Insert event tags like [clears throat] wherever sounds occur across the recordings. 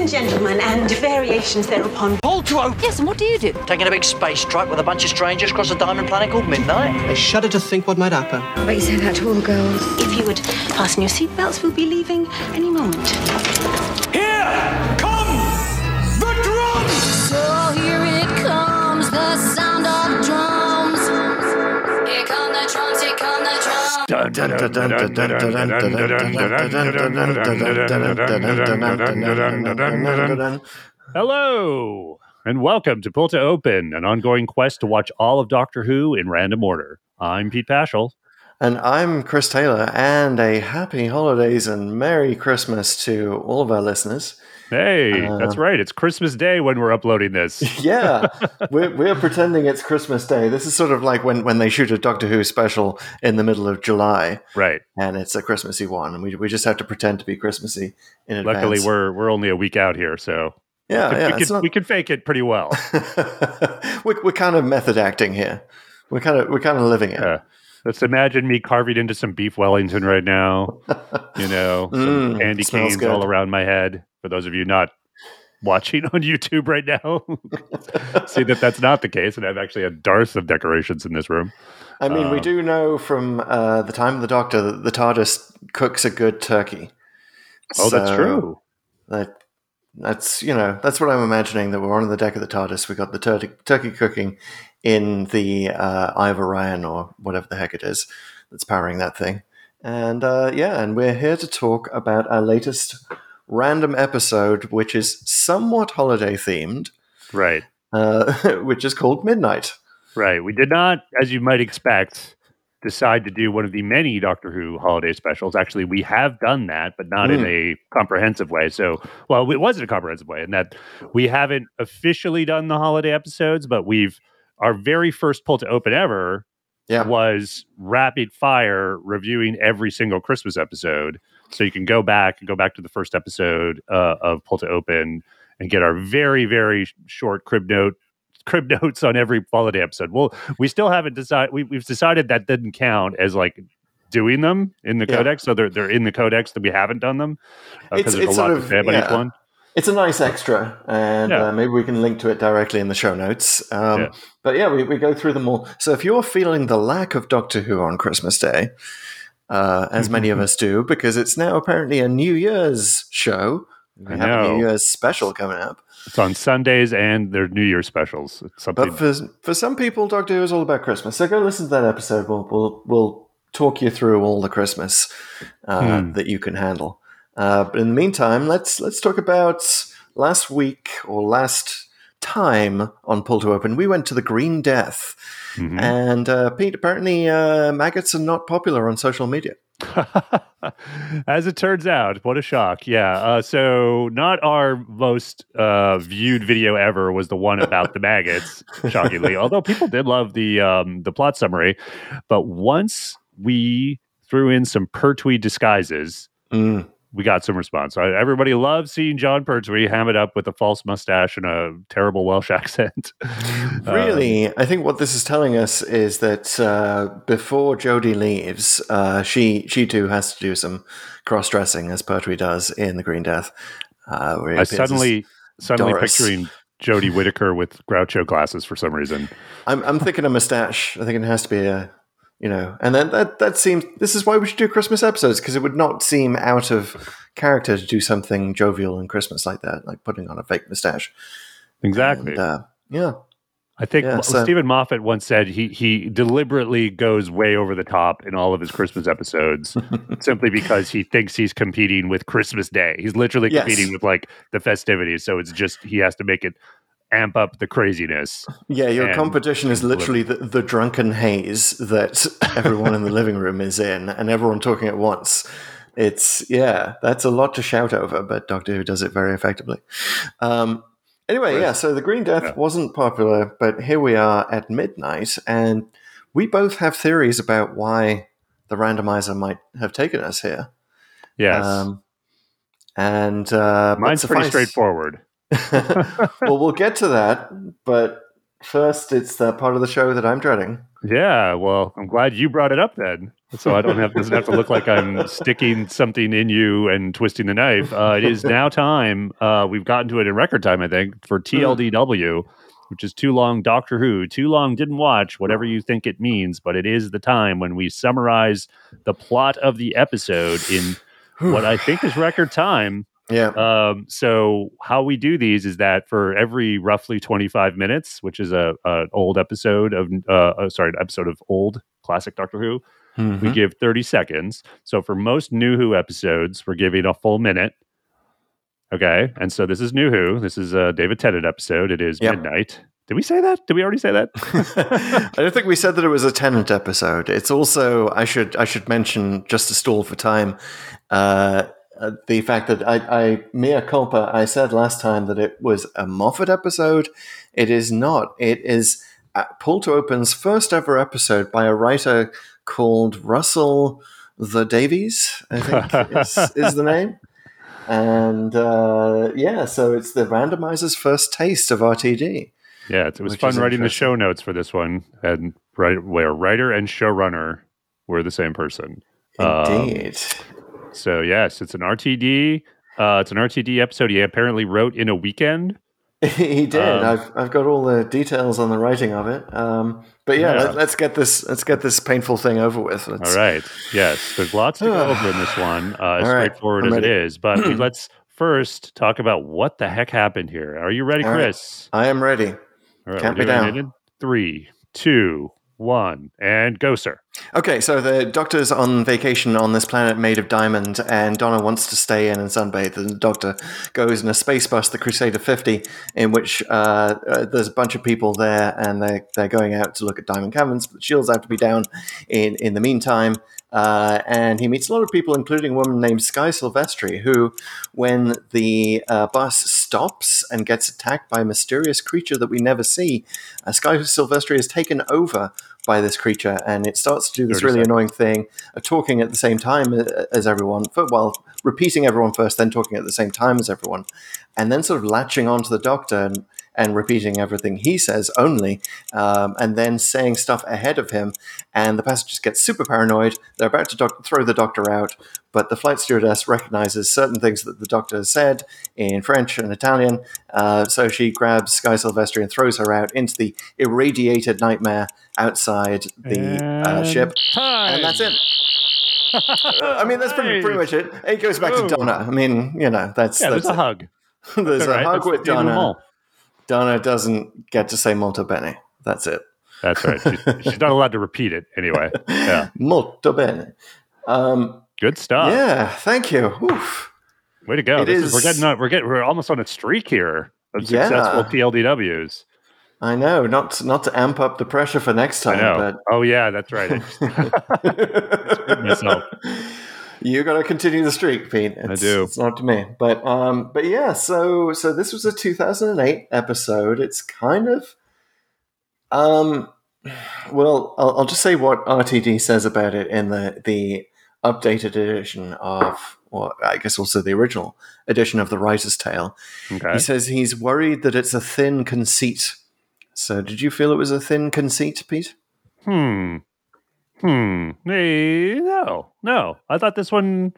and gentlemen, and variations thereupon. Pull to open. Yes, and what do you do? Taking a big space truck with a bunch of strangers across a diamond planet called Midnight. I shudder to think what might happen. But you say that to all the girls. If you would fasten your seatbelts, we'll be leaving any moment. Here Hello, and welcome to Pull to Open, an ongoing quest to watch all of Doctor Who in random order. I'm Pete Pachal. And I'm Chris Taylor, and a happy holidays and Merry Christmas to all of our listeners. Hey, Uh, that's right. It's Christmas Day when we're uploading this. [laughs] Yeah, we're, we're pretending it's Christmas Day. This is sort of like when, when they shoot a Doctor Who special in the middle of July, right. and it's a Christmassy one, and we, we just have to pretend to be Christmassy in advance. Luckily, we're we're only a week out here, so yeah, we, yeah, we can not- we can fake it pretty well. [laughs] we're, we're kind of method acting here. We're kind of we're kind of living it. Yeah. Let's imagine me carving into some beef Wellington right now. You know, some Mm, candy canes all around my head. For those of you not watching on YouTube right now, [laughs] see that that's not the case, and I've actually a dearth of decorations in this room. I mean, we Um, do know from uh, the time of the Doctor that the TARDIS cooks a good turkey. Oh, that's true. That that's you know that's what I'm imagining that we're on the deck of the TARDIS. We got the turkey turkey cooking in the uh, Eye of Orion or whatever the heck it is that's powering that thing. And uh, yeah, and we're here to talk about our latest random episode, which is somewhat holiday themed, Right. uh, [laughs] which is called Midnight. Right. We did not, as you might expect, decide to do one of the many Doctor Who holiday specials. Actually, we have done that, but not in a comprehensive way. So, well, it wasn't a comprehensive way in that we haven't officially done the holiday episodes, but we've our very first pull to open ever Yeah. was rapid fire reviewing every single Christmas episode. So you can go back and go back to the first episode uh, of Pull to Open and get our very very short crib note crib [laughs] notes on every holiday episode. Well, we still haven't decided. We, we've decided that didn't count as like doing them in the Yeah. codex. So they're they're in the codex that we haven't done them because It's- there's it's a lot sort to say about each one. It's a nice extra, and Yeah. uh, maybe we can link to it directly in the show notes. Um, Yeah. But yeah, we, we go through them all. So if you're feeling the lack of Doctor Who on Christmas Day, uh, as many of [laughs] us do, because it's now apparently a New Year's show, we I have a. New Year's special coming up. It's on Sundays and their New Year specials. It's something. But for for some people, Doctor Who is all about Christmas. So go listen to that episode. We'll we'll, we'll talk you through all the Christmas uh, Hmm. that you can handle. Uh, but in the meantime, let's let's talk about last week or last time on Pull to Open. We went to the Green Death, Mhm. and uh, Pete. Apparently, uh, maggots are not popular on social media. [laughs] As it turns out, what a shock. Yeah. Uh, so, not our most uh, viewed video ever was the one about the maggots, [laughs] shockingly, although people did love the, um, the plot summary. But once we threw in some Pertwee disguises, Mm. We got some response. Everybody loves seeing Jon Pertwee ham it up with a false mustache and a terrible Welsh [laughs] accent. Um, Really, I think what this is telling us is that uh, before Jodie leaves, uh, she she too has to do some cross dressing as Pertwee does in the Green Death. Uh, where I suddenly, suddenly Doris. picturing Jodie Whittaker with Groucho glasses for some reason. I'm, I'm thinking a mustache. I think it has to be a, you know, and then that that seems. This is why we should do Christmas episodes because it would not seem out of character to do something jovial and Christmas like that, like putting on a fake mustache. Exactly. And, uh, yeah, I think Yeah, so- Steven Moffat once said he he deliberately goes way over the top in all of his Christmas episodes [laughs] simply because he thinks he's competing with Christmas Day. He's literally Yes. competing with like the festivities. So it's just he has to make it amp up the craziness. yeah. Your competition is literally the, the drunken haze that everyone in the living room is in, and everyone talking at once. It's yeah, that's a lot to shout over, but Doctor Who does it very effectively. Um, anyway, yeah. So the Green Death Yeah. wasn't popular, but here we are at midnight, and we both have theories about why the randomizer might have taken us here. Yes. Um, and uh, Mine's pretty straightforward. Well, we'll get to that, but First, it's the part of the show that I'm dreading. Yeah, well, I'm glad you brought it up then, so I don't have doesn't have to look like I'm sticking something in you and twisting the knife. Uh, it is now time. Uh, we've gotten to it in record time, I think, for TLDW, which is too long. Doctor Who, too long. Didn't watch. Whatever you think it means, but it is the time when we summarize the plot of the episode in [sighs] what I think is record time. Yeah. Um, so how we do these is that for every roughly 25 minutes, which is a, a old episode of uh, uh, sorry, an episode of old classic Doctor Who, we Mhm. give 30 seconds. So for most New Who episodes, we're giving a full minute. Okay, and so this is New Who. This is a David Tennant episode. It is Yep. midnight. Did we say that? Did we already say that? [laughs] [laughs] I don't think we said that it was a Tennant episode. It's also I should I should mention just to stall for time, uh, uh, the fact that I, I mea culpa. I said last time that it was a Moffat episode. It is not. It is uh, Pull to Open's first ever episode by a writer called Russell the Davies. I think [laughs] is, is the name. And uh, yeah, so it's the randomizer's first taste of RTD. Yeah, it, was fun writing the show notes for this one, and right where writer and showrunner were the same person. Um, Indeed. So yes, it's an RTD. Uh, it's an RTD episode. He apparently wrote in a weekend. [laughs] he did. Um, I've I've got all the details on the writing of it. Um, but yeah, Yeah. Let, let's get this let's get this painful thing over with. Let's, All right. Yes, there's lots to go [sighs] over in this one. Uh, as right, straightforward I'm as it is, but [clears throat] let's first talk about what the heck happened here. Are you ready, All right. Chris? I am ready. All right, Count me down. three, two, one, and go, sir. Okay, so the doctor's on vacation on this planet made of diamond, and Donna wants to stay in and sunbathe. And the doctor goes in a space bus, the Crusader 50, in which uh, uh, there's a bunch of people there, and they're, they're going out to look at diamond caverns. But Shields have to be down in, in the meantime. Uh, and he meets a lot of people, including a woman named Sky Silvestry, who, when the uh, bus stops and gets attacked by a mysterious creature that we never see, uh, Sky Silvestry is taken over by this creature, and it starts to do this really seconds. annoying thing, of talking at the same time as everyone, for, well, repeating everyone first, then talking at the same time as everyone, and then sort of latching onto the doctor and, and repeating everything he says only, um, and then saying stuff ahead of him, and the passengers get super paranoid. They're about to doc- throw the doctor out, but the flight stewardess recognizes certain things that the doctor has said in French and Italian, uh, so she grabs Sky Silvestry and throws her out into the irradiated nightmare outside the uh, ship, and that's it. I mean, that's pretty, pretty much it. It goes back Ooh. to Donna. I mean, you know, that's Yeah, that's [laughs] there's a hug. there's a right, hug that's with the end of them Donna. Donna doesn't get to say molto bene. That's it. That's right. She's, she's not allowed to repeat it anyway. Yeah, [laughs] Molto bene. Um, good stuff. yeah, thank you. Oof. Way to go! This is, we're getting we're getting we're almost on a streak here of Yeah. successful TLDWs. I know, not to, not to amp up the pressure for next time, know. Oh yeah, that's right. but [laughs] myself. You got to continue the streak, Pete. It's, do. It's not up to me, but um, but yeah. So so this was a 2008 episode. It's kind of um, well, I'll, I'll just say what RTD says about it in the the updated edition of, or I guess also the original edition of the Writer's Tale. Okay. He says he's worried that it's a thin conceit. So, did you feel it was a thin conceit, Pete? Hmm. Hmm. Eh, no, no. I thought this one,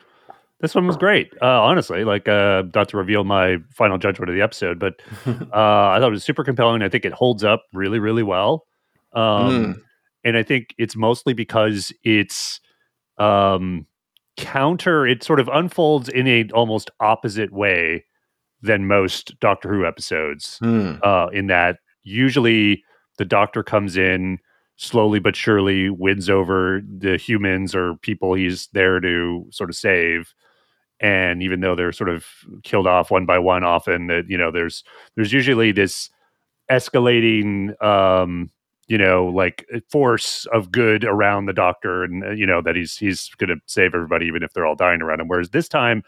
this one was great. Uh, honestly, like uh, not to reveal my final judgment of the episode, but [laughs] uh, I thought it was super compelling. I think it holds up really, really well. Um, And I think it's mostly because it's um, counter. It sort of unfolds in a almost opposite way than most Doctor Who episodes Hmm. uh, in that usually the doctor comes in slowly but surely wins over the humans or people he's there to sort of save. And even though they're sort of killed off one by one often that you know there's there's usually this escalating um you know like force of good around the doctor and uh, you know that he's he's going to save everybody even if they're all dying around him. Whereas this time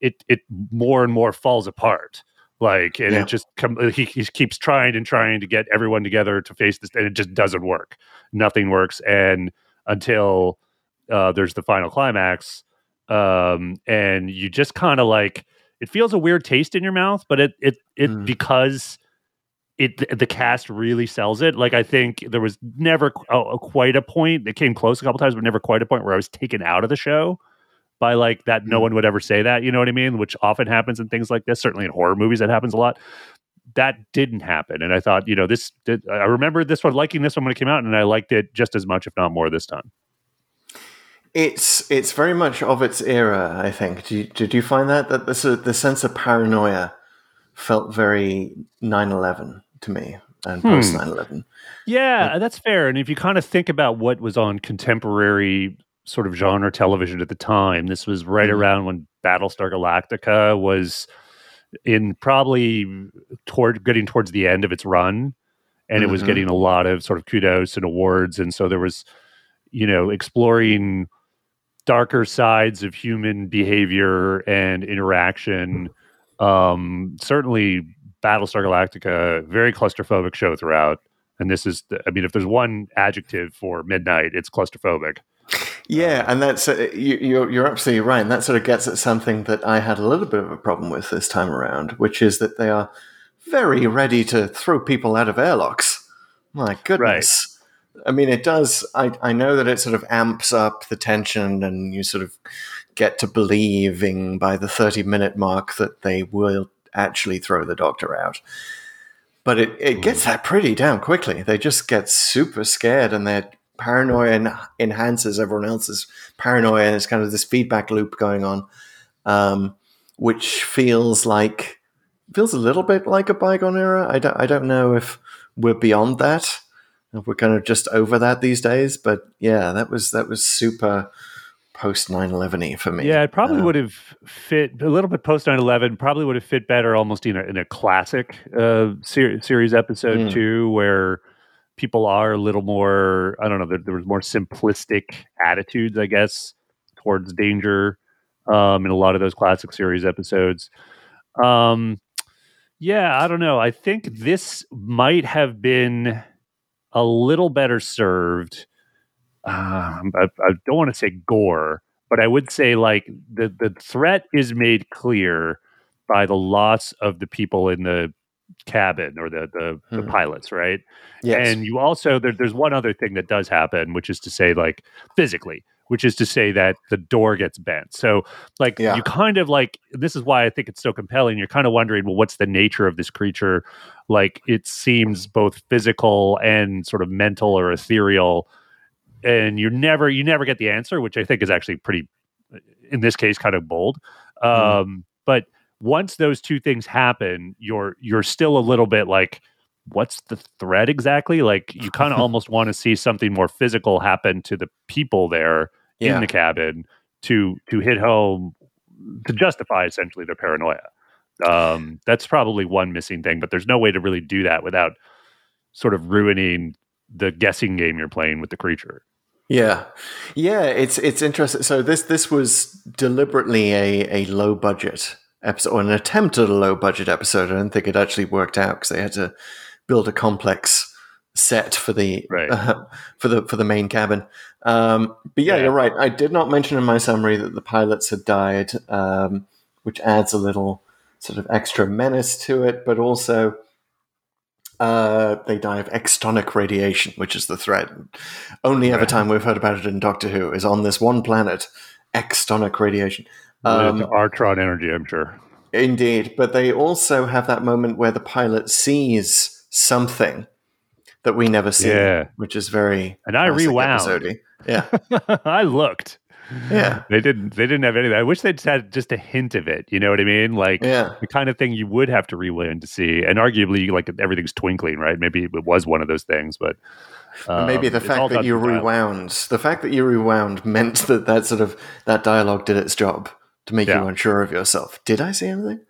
it it more and more falls apart like and Yeah. it just come uh, he, he keeps trying and trying to get everyone together to face this and it just doesn't work nothing works and until uh there's the final climax um and you just kind of like it feels a weird taste in your mouth but it it it Mm. because it the cast really sells it. Like I think there was never a, a quite a point. It came close a couple times, but never quite a point where I was taken out of the show by like that. No mm. one would ever say that. You know what I mean? Which often happens in things like this. Certainly in horror movies, that happens a lot. That didn't happen, and I thought, you know, this. Did, I remember this one, liking this one when it came out, and I liked it just as much, if not more, this time. It's it's very much of its era. I think. Did you, did you find that that this the sense of paranoia felt very 9-11 to me and hmm. post 9-11. Yeah, that's fair. And if you kind of think about what was on contemporary sort of genre television at the time, this was right Mhm. around when Battlestar Galactica was in probably toward getting towards the end of its run and it was Mhm. getting a lot of sort of kudos and awards and so there was you know exploring darker sides of human behavior and interaction um certainly battlestar galactica very claustrophobic show throughout and this is the, i mean if there's one adjective for midnight it's claustrophobic Yeah, and that's uh, you, you're you're absolutely right, and that sort of gets at something that I had a little bit of a problem with this time around, which is that they are very ready to throw people out of airlocks. My goodness. I mean, it does. I, I know that it sort of amps up the tension, and you sort of get to believing by the 30 minute mark that they will actually throw the doctor out. But it, it gets that pretty damn quickly. They just get super scared, and their paranoia en- enhances everyone else's paranoia, and it's kind of this feedback loop going on, um, which feels like feels a little bit like a bygone era. I don't, I don't know if we're beyond that. If we're kind of just over that these days, but yeah, that was that was super post 9-11 for me. Yeah, it probably Uh, would have fit a little bit post 9/11. Probably would have fit better almost in a in a classic uh, ser- series episode Mm. too, where people are a little more. I don't know. There, there was more simplistic attitudes, I guess, towards danger um, in a lot of those classic series episodes. Um, yeah, I don't know. I think this might have been a little better served. Uh, I, I don't want to say gore, but I would say like the the threat is made clear by the loss of the people in the cabin or the the, the Mhm. pilots, right? yes. And you also there, there's one other thing that does happen, which is to say like physically, which is to say that the door gets bent. So like Yeah. you kind of like this is why I think it's so compelling. You're kind of wondering, well, what's the nature of this creature? Like it seems both physical and sort of mental or ethereal. And you never you never get the answer, which I think is actually pretty in this case kind of bold. Um, but once those two things happen, you're you're still a little bit like, what's the threat exactly? Like you [laughs] kind of almost want to see something more physical happen to the people there Yeah. in the cabin to to hit home to justify essentially their paranoia. Um, that's probably one missing thing, but there's no way to really do that without sort of ruining the guessing game you're playing with the creature. Yeah, yeah, it's it's interesting. So this this was deliberately a, a low budget episode, or an attempt at a low budget episode. I don't think it actually worked out because they had to build a complex set for the Right. [laughs] for the for the main cabin. Um, but yeah, Yeah. you're right. I did not mention in my summary that the pilots had died, um, which adds a little sort of extra menace to it, but also. Uh, they die of extonic radiation, which is the threat. Only ever time we've heard about it in Doctor Who is on this one planet, extonic radiation. Um, Artron energy, I'm sure. Indeed, but they also have that moment where the pilot sees something that we never see, Yeah. which is very And I rewound. episode-y. Yeah, [laughs] I looked. yeah, They didn't. They didn't have anything. I wish they'd had just a hint of it. You know what I mean? Like yeah. the kind of thing you would have to rewind to see. And arguably, like everything's twinkling, right? Maybe it was one of those things, but And maybe um, the fact that you rewound, the fact that you rewound meant that that sort of that dialogue did its job to make Yeah. you unsure of yourself. Did I see anything?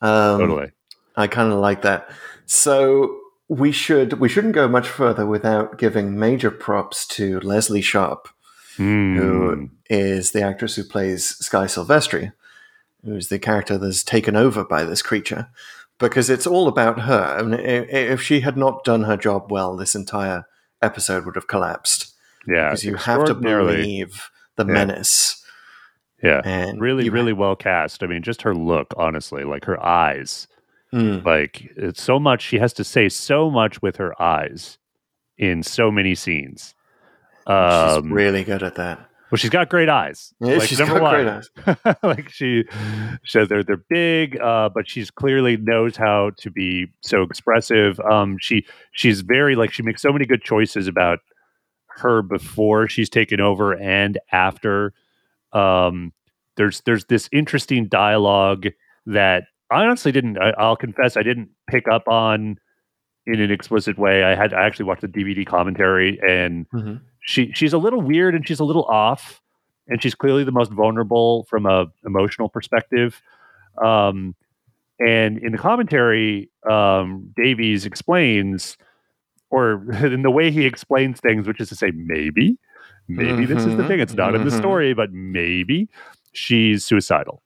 Um, totally. I kind of like that. So we should we shouldn't go much further without giving major props to Lesley Sharp, Hmm. who is the actress who plays Sky Silvestry, who's the character that's taken over by this creature, because it's all about her. I mean, if she had not done her job well, this entire episode would have collapsed. yeah, Because you have to believe the Yeah. menace. Yeah, And really, really well cast. I mean, just her look, honestly, like her eyes. Mm. Like it's so much she has to say so much with her eyes in so many scenes. She's Um, really good at that. well, she's got great eyes. Yeah, Like, she's got great eyes. [laughs] like she, so they're they're big, uh, but she's clearly knows how to be so expressive. Um, she she's very like she makes so many good choices about her before she's taken over and after. Um, there's there's this interesting dialogue that I honestly didn't. I, I'll confess I didn't pick up on in an explicit way. I had I actually watched the DVD commentary and Mhm. she she's a little weird and she's a little off and she's clearly the most vulnerable from a emotional perspective um and in the commentary um davies explains or [laughs] in the way he explains things which is to say maybe maybe this is the thing. It's not in the mhm. story but maybe she's suicidal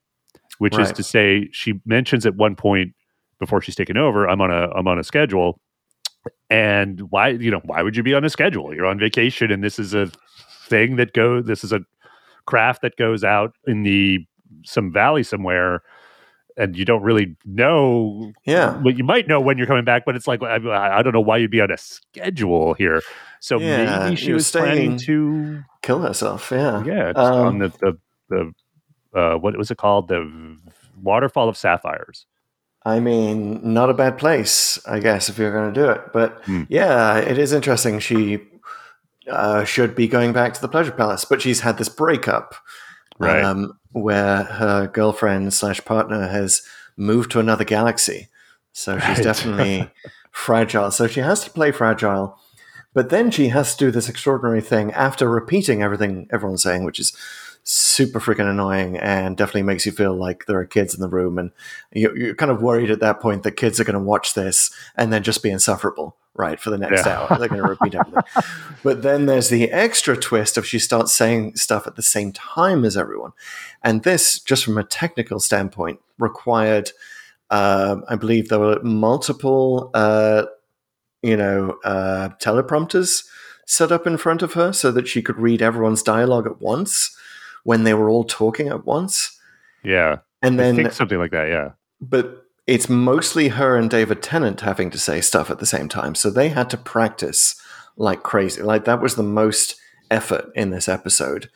which is to say she mentions at one point before she's taken over i'm on a i'm on a schedule. And why you know why would you be on a schedule? You're on vacation and this is a thing that go this is a craft that goes out in the some valley somewhere and you don't really know Yeah. well you might know when you're coming back but it's like i, I don't know why you'd be on a schedule here so Yeah, maybe she was planning to Kill herself. Yeah. yeah Um, on the the, the uh, what was it called the waterfall of sapphires I mean, not a bad place, I guess, if you're going to do it. But Hmm. yeah, it is interesting. She uh, should be going back to the pleasure palace, but she's had this breakup, Right. Um, where her girlfriend slash partner has moved to another galaxy, so she's Right. definitely [laughs] fragile. So she has to play fragile, but then she has to do this extraordinary thing after repeating everything everyone's saying, which is super freaking annoying and definitely makes you feel like there are kids in the room and you're, you're kind of worried at that point that kids are going to watch this and then just be insufferable right for the next Yeah. hour. They're going to repeat everything. [laughs] But then there's the extra twist of she starts saying stuff at the same time as everyone. And this just from a technical standpoint required um, i believe there were multiple uh, you know uh, teleprompters set up in front of her so that she could read everyone's dialogue at once when they were all talking at once. Yeah. And i then think something like that yeah. But it's mostly her and David Tennant having to say stuff at the same time. So they had to practice like crazy. Like that was the most effort in this episode.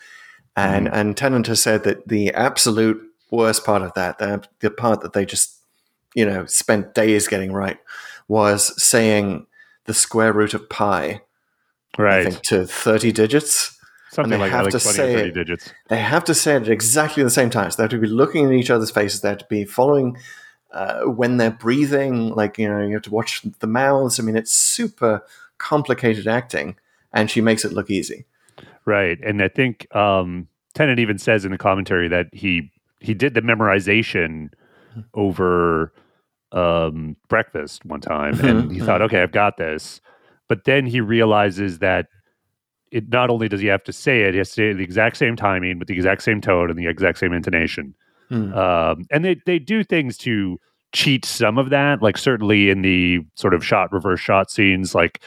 And mm-hmm. and Tennant has said that the absolute worst part of that, the, the part that they just, you know, spent days getting right, was saying the square root of pi, right think, to 30 digits. something they like have like to 20 or say 30 it. digits They have to say it at exactly the same time. So they have to be looking in each other's faces. They have to be following uh, when they're breathing. Like you know, you have to watch the mouths. I mean, it's super complicated acting, and she makes it look easy. Right. And I think um Tennant even says in the commentary that he he did the memorization over um breakfast one time and he thought, okay, I've got this. But then he realizes that it not only does he have to say it, he has to say it at the exact same timing with the exact same tone and the exact same intonation. Hmm. Um, and they they do things to cheat some of that, like certainly in the sort of shot reverse shot scenes, like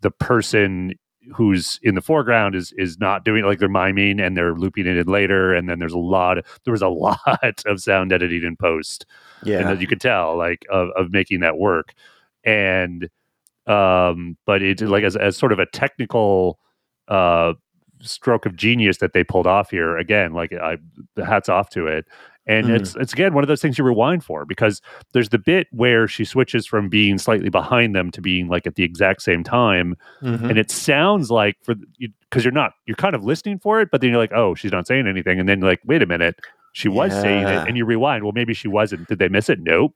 the person who's in the foreground is is not doing like they're miming and they're looping it in later and then there's a lot there was a [laughs] lot of sound editing in post Yeah, and as you could tell like of, of making that work. And um but it like as, as sort of a technical uh stroke of genius that they pulled off here again like i the hats off to it and Mhm. it's it's again one of those things you rewind for because there's the bit where she switches from being slightly behind them to being like at the exact same time. Mhm. and it sounds like for because you're not you're kind of listening for it but then you're like oh she's not saying anything. And then like wait a minute. She was saying it. And you rewind well maybe she wasn't. Did they miss it? Nope.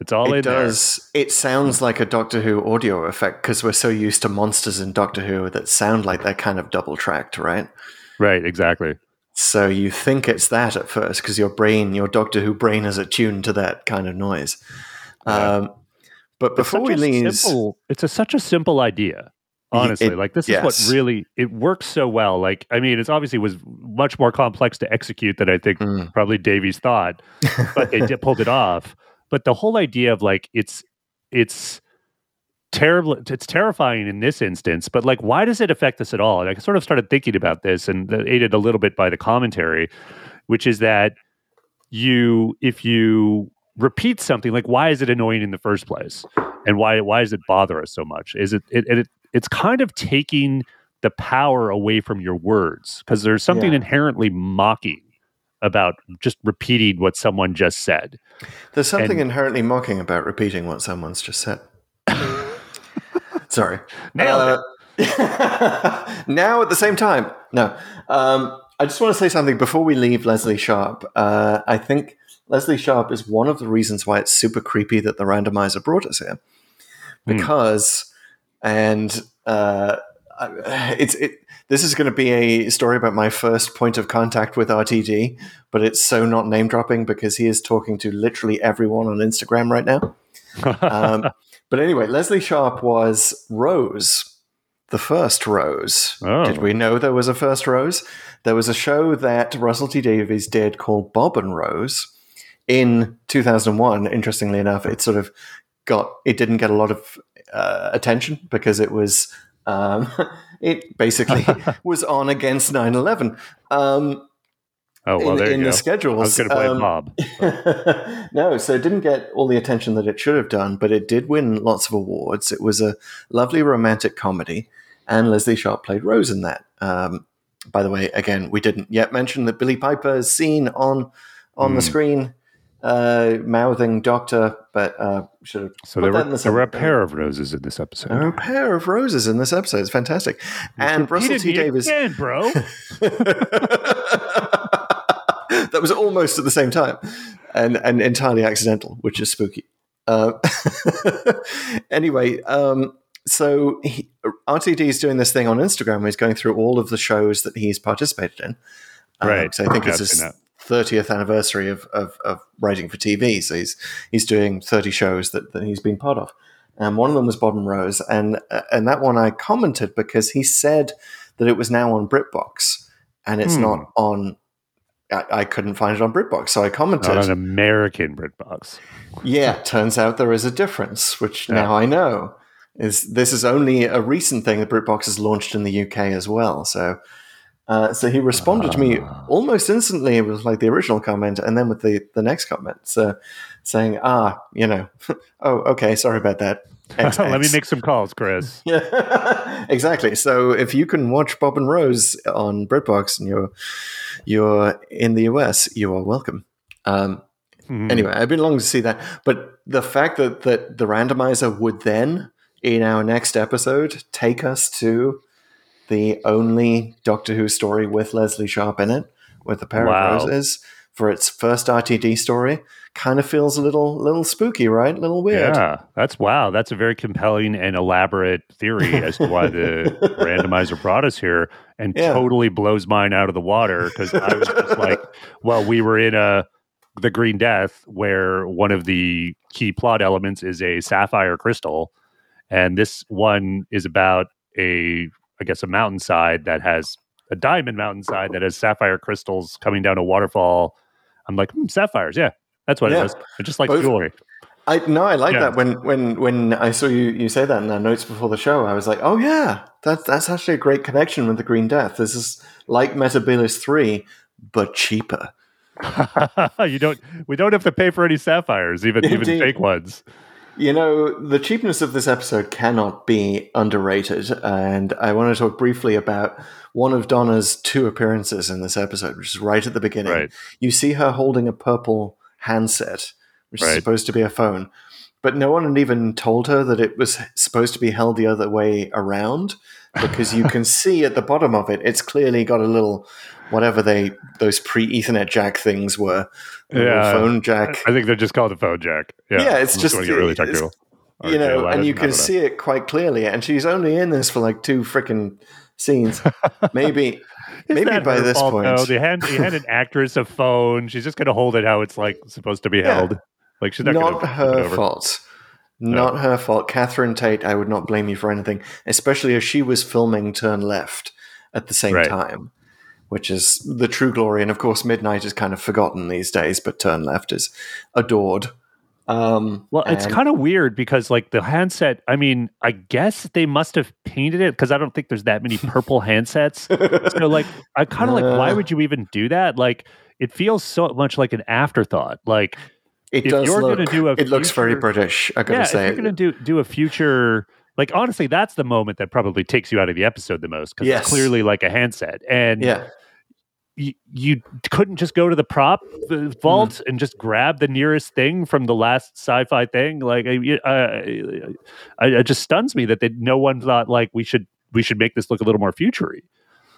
It's all in it does. It sounds like a Doctor Who audio effect because we're so used to monsters in Doctor Who that sound like they're kind of double tracked, right? right exactly So you think it's that at first because your brain, your Doctor Who brain, is attuned to that kind of noise. Yeah. Um, but before we leave, simple, it's a, such a simple idea honestly it- like this is what really it works so well like i mean it's obviously was much more complex to execute than i think Mm. probably davies thought but they did, pulled it off but the whole idea of like it's it's terrible it's terrifying in this instance but like why does it affect us at all and i sort of started thinking about this and aided a little bit by the commentary which is that you if you repeat something, like why is it annoying in the first place, and why why does it bother us so much? Is it it, it it's kind of taking the power away from your words because there's something Yeah. inherently mocking about just repeating what someone just said. There's something And- inherently mocking about repeating what someone's just said. [laughs] Sorry. Nailed Uh, [laughs] now at the same time. No. Um, I just want to say something before we leave Lesley Sharp. Uh, I think Lesley Sharp is one of the reasons why it's super creepy that the randomizer brought us here. Because, and uh, it's it. This is going to be a story about my first point of contact with RTD, but it's so not name dropping because he is talking to literally everyone on Instagram right now. [laughs] Um, but anyway, Lesley Sharp was Rose, the first Rose. Oh. Did we know there was a first Rose? There was a show that Russell T Davies did called Bob and Rose in 2001. Interestingly enough, it sort of got it didn't get a lot of uh, attention because it was um, [laughs] it basically [laughs] was on against 9/11. Um, Oh well, in, there in go. the schedules. I was going to play Um, Bob. [laughs] no, so it didn't get all the attention that it should have done, but it did win lots of awards. It was a lovely romantic comedy, and Lesley Sharp played Rose in that. Um, by the way, again, we didn't yet mention that Billie Piper is seen on on Hmm. the screen uh, mouthing "Doctor," but uh, should have So there were, the there were a pair of roses in this episode. There are a pair of roses in this episode. It's fantastic, and Russell T Davies. again, bro. [laughs] [laughs] that was almost at the same time and, and entirely accidental, which is spooky. Uh, [laughs] anyway, um, so he, RTD is doing this thing on Instagram where he's going through all of the shows that he's participated in. Um, Right. so I think it's his that. 30th anniversary of, of, of writing for TV. So he's, he's doing 30 shows that, that he's been part of. And one of them was Bob and Rose. And, uh, and that one I commented because he said that it was now on BritBox and it's Hmm. not on I, I couldn't find it on BritBox, so I commented. Not an American BritBox. yeah, turns out there is a difference, which now I know. Is this is only a recent thing that BritBox has launched in the UK as well. So, uh, so he responded to me almost instantly. It was like the original comment, and then with the the next comment, so saying, "Ah, you know, [laughs] oh, okay, sorry about that." [laughs] Let me make some calls, Chris. Yeah, [laughs] exactly. So if you can watch Bob and Rose on BritBox and you're you're in the US, you are welcome. Um, Mhm. Anyway, I've been longing to see that, but the fact that that the randomizer would then, in our next episode, take us to the only Doctor Who story with Lesley Sharp in it, with a pair Wow. of roses for its first RTD story, kind of feels a little little spooky, right? A little weird. Yeah, that's wow. That's a very compelling and elaborate theory as to why the [laughs] randomizer brought us here, and Yeah. totally blows mine out of the water because I was just like, [laughs] well, we were in a the Green Death where one of the key plot elements is a sapphire crystal, and this one is about a, I guess, a mountainside that has a diamond mountainside that has sapphire crystals coming down a waterfall. I'm like, hmm, sapphires, yeah, that's what Yeah. it was. I just like Both- jewelry. I no, I like Yeah. that. When when when I saw you you say that in our notes before the show, I was like, oh yeah, that's that's actually a great connection with the Green Death. This is like Metebelis three, but cheaper. [laughs] you don't. We don't have to pay for any sapphires, even [laughs] even fake ones. You know, the cheapness of this episode cannot be underrated, and I want to talk briefly about one of Donna's two appearances in this episode, which is right at the beginning. Right. You see her holding a purple handset, which is supposed to be a phone, but no one had even told her that it was supposed to be held the other way around because you can [laughs] see at the bottom of it, it's clearly got a little whatever they those pre Ethernet jack things were, Yeah. phone jack. I think they're just called a phone jack. Yeah, Yeah, it's I'm just- to get really technical. You know, J11, and you can see it quite clearly. And she's only in this for like two freaking scenes. [laughs] Maybe, maybe by this fault, point, though? they had they had an actress a phone. She's just going to hold it how it's like supposed to be Yeah. held. Like she's not, not her fault. Not her fault. Catherine Tate, I would not blame you for anything, especially as she was filming Turn Left at the same Right. time, which is the true glory. And of course, Midnight is kind of forgotten these days, but Turn Left is adored. Um, Well, it's and- kind of weird because like the handset. I mean, I guess they must have painted it because I don't think there's that many purple handsets. so like, I [laughs] kind of like, why Uh. would you even do that? Like, it feels so much like an afterthought. Like, It If does you're look. gonna do a it looks very British. I gotta yeah, say. if you're going to do do a future, like honestly, that's the moment that probably takes you out of the episode the most because Yes. it's clearly like a handset, and yeah, you, you couldn't just go to the prop uh, vault Mm. and just grab the nearest thing from the last sci-fi thing. Like, I, I, I, it just stuns me that they, no one thought like we should we should make this look a little more futury.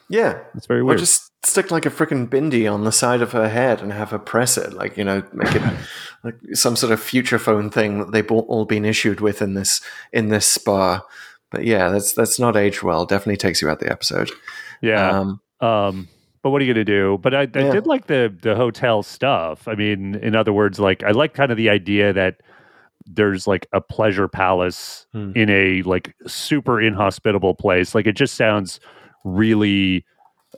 yeah. It's very weird. Or just stick like a freaking bindi on the side of her head and have her press it, like you know, make it [laughs] like some sort of future phone thing that they've all- all been issued with in this in this spa. But yeah, that's that's not aged well. Definitely takes you out the episode. yeah. Um, Um, but what are you going to do? But I, I Yeah. did like the the hotel stuff. I mean, in other words, like I like kind of the idea that there's like a pleasure palace Hmm. in a like super inhospitable place. Like it just sounds really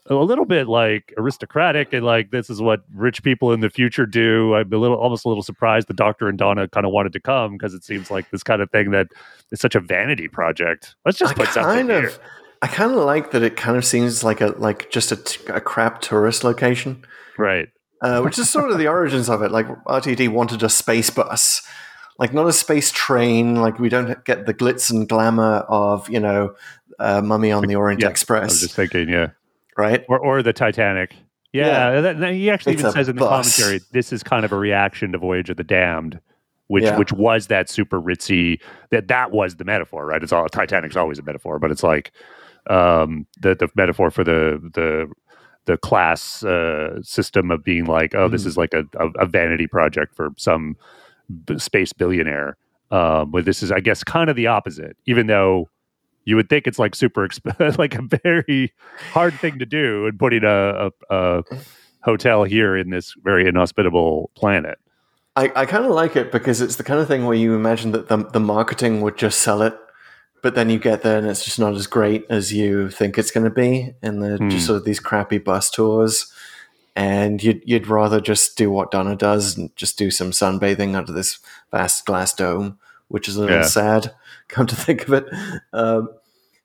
a little bit like aristocratic and like this is what rich people in the future do. I'm a little almost a little surprised the doctor and Donna kind of wanted to come because it seems like this kind of thing that is such a vanity project. Let's just I put something of, here. I kind of like that. It kind of seems like a like just a, t- a crap tourist location. Right. uh, which is sort of the [laughs] origins of it. Like RTD wanted a space bus, like not a space train. Like we don't get the glitz and glamour of you know uh, Mummy on the Orient Yeah, I was just thinking, yeah. right? or or the Titanic. Yeah, Yeah. that- that- he actually It's even says in the bus. commentary this is kind of a reaction to Voyage of the Damned, which Yeah. which was that super ritzy that that was the metaphor, right? It's all Titanic's always a metaphor, but it's like um, the the metaphor for the the the class uh, system of being like, oh, this Mhm. is like a, a, a vanity project for some b- space billionaire. Um, but this is, I guess, kind of the opposite. Even though you would think it's like super, exp- [laughs] like a very hard thing to do, and putting a, a, a hotel here in this very inhospitable planet. I, I kind of like it because it's the kind of thing where you imagine that the the marketing would just sell it, but then you get there and it's just not as great as you think it's going to be, and they're Hmm. just sort of these crappy bus tours. And you'd you'd rather just do what Donna does and just do some sunbathing under this vast glass dome, which is a little Yeah. sad. Come to think of it, um,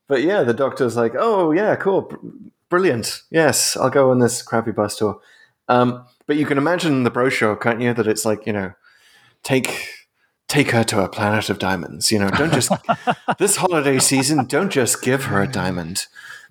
but yeah, the doctor's like, "Oh yeah, cool, brilliant. Yes, I'll go on this crappy bus tour." Um, but you can imagine the brochure, can't you? That it's like you know, take take her to a planet of diamonds. You know, don't just [laughs] this holiday season. Don't just give her a diamond.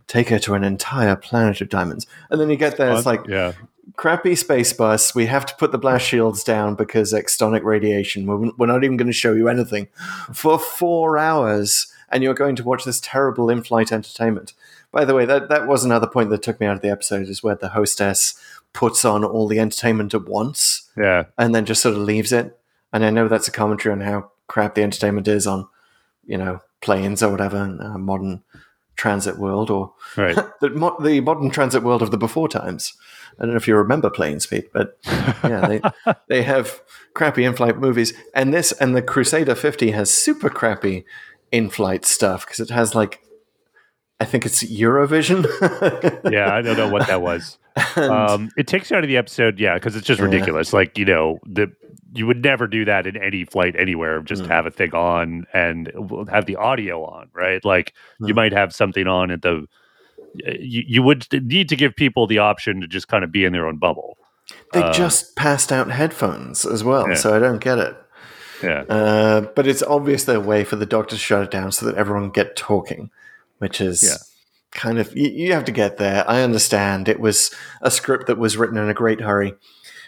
Take her to an entire planet of diamonds. And then you get there, it's like yeah, crappy space bus. We have to put the blast shields down because extonic radiation. We're, we're not even going to show you anything for four hours, and you're going to watch this terrible in-flight entertainment. By the way, that that was another point that took me out of the episode is where the hostess puts on all the entertainment at once yeah, and then just sort of leaves it. And I know that's a commentary on how crap the entertainment is on, you know, planes or whatever, in a modern transit world or right. [laughs] the, mo- the modern transit world of the before times. I don't know if you remember planes, Pete, but [laughs] yeah, they, they have crappy in-flight movies, and this and the Crusader 50 has super crappy in-flight stuff because it has like, I think it's Eurovision. [laughs] yeah, I don't know what that was. Um, it takes you out of the episode, yeah, because it's just Yeah. ridiculous. Like you know, the you would never do that in any flight anywhere. Just Mm. have a thing on and have the audio on, right? Like you Mm. might have something on at the. You, you would need to give people the option to just kind of be in their own bubble. they Uh, just passed out headphones as well, Yeah. so I don't get it. Yeah, Uh, but it's obviously a way for the doctor to shut it down so that everyone get talking, which is Yeah. Kind of you, you have to get there. I understand it was a script that was written in a great hurry.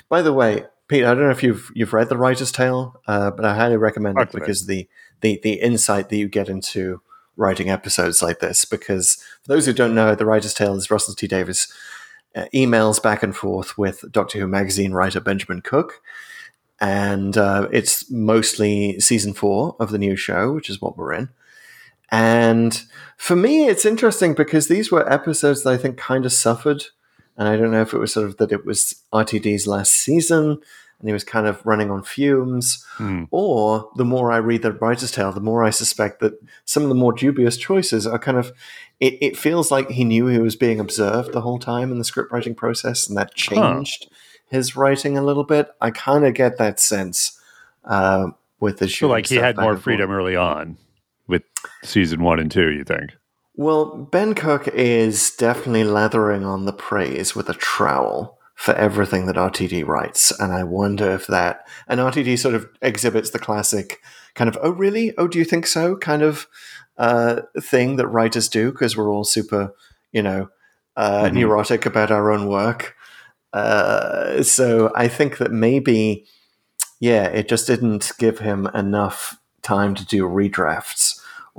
By the way, Pete, I don't know if you've you've read the writer's tale, uh, but I highly recommend it because the, the the insight that you get into writing episodes like this. Because for those who don't know, the writer's tale is Russell T Davies uh, emails back and forth with Doctor Who magazine writer Benjamin Cook and uh, it's mostly season four of the new show, which is what we're in. And for me, it's interesting because these were episodes that I think kind of suffered. And I don't know if it was sort of that it was RTD's last season and he was kind of running on fumes, Hmm. or the more I read the writer's tale, the more I suspect that some of the more dubious choices are kind of. It, it feels like he knew he was being observed the whole time in the script writing process, and that changed his writing a little bit. I kind of get that sense uh, with the so like he had more freedom early on with season one and two. You think? Well, Ben Cook is definitely lathering on the praise with a trowel for everything that RTD writes, and I wonder if that and RTD sort of exhibits the classic kind of "oh really? Oh, do you think so?" kind of uh, thing that writers do because we're all super, you know, uh, Mhm. neurotic about our own work. Uh, so I think that maybe, yeah, it just didn't give him enough time to do redrafts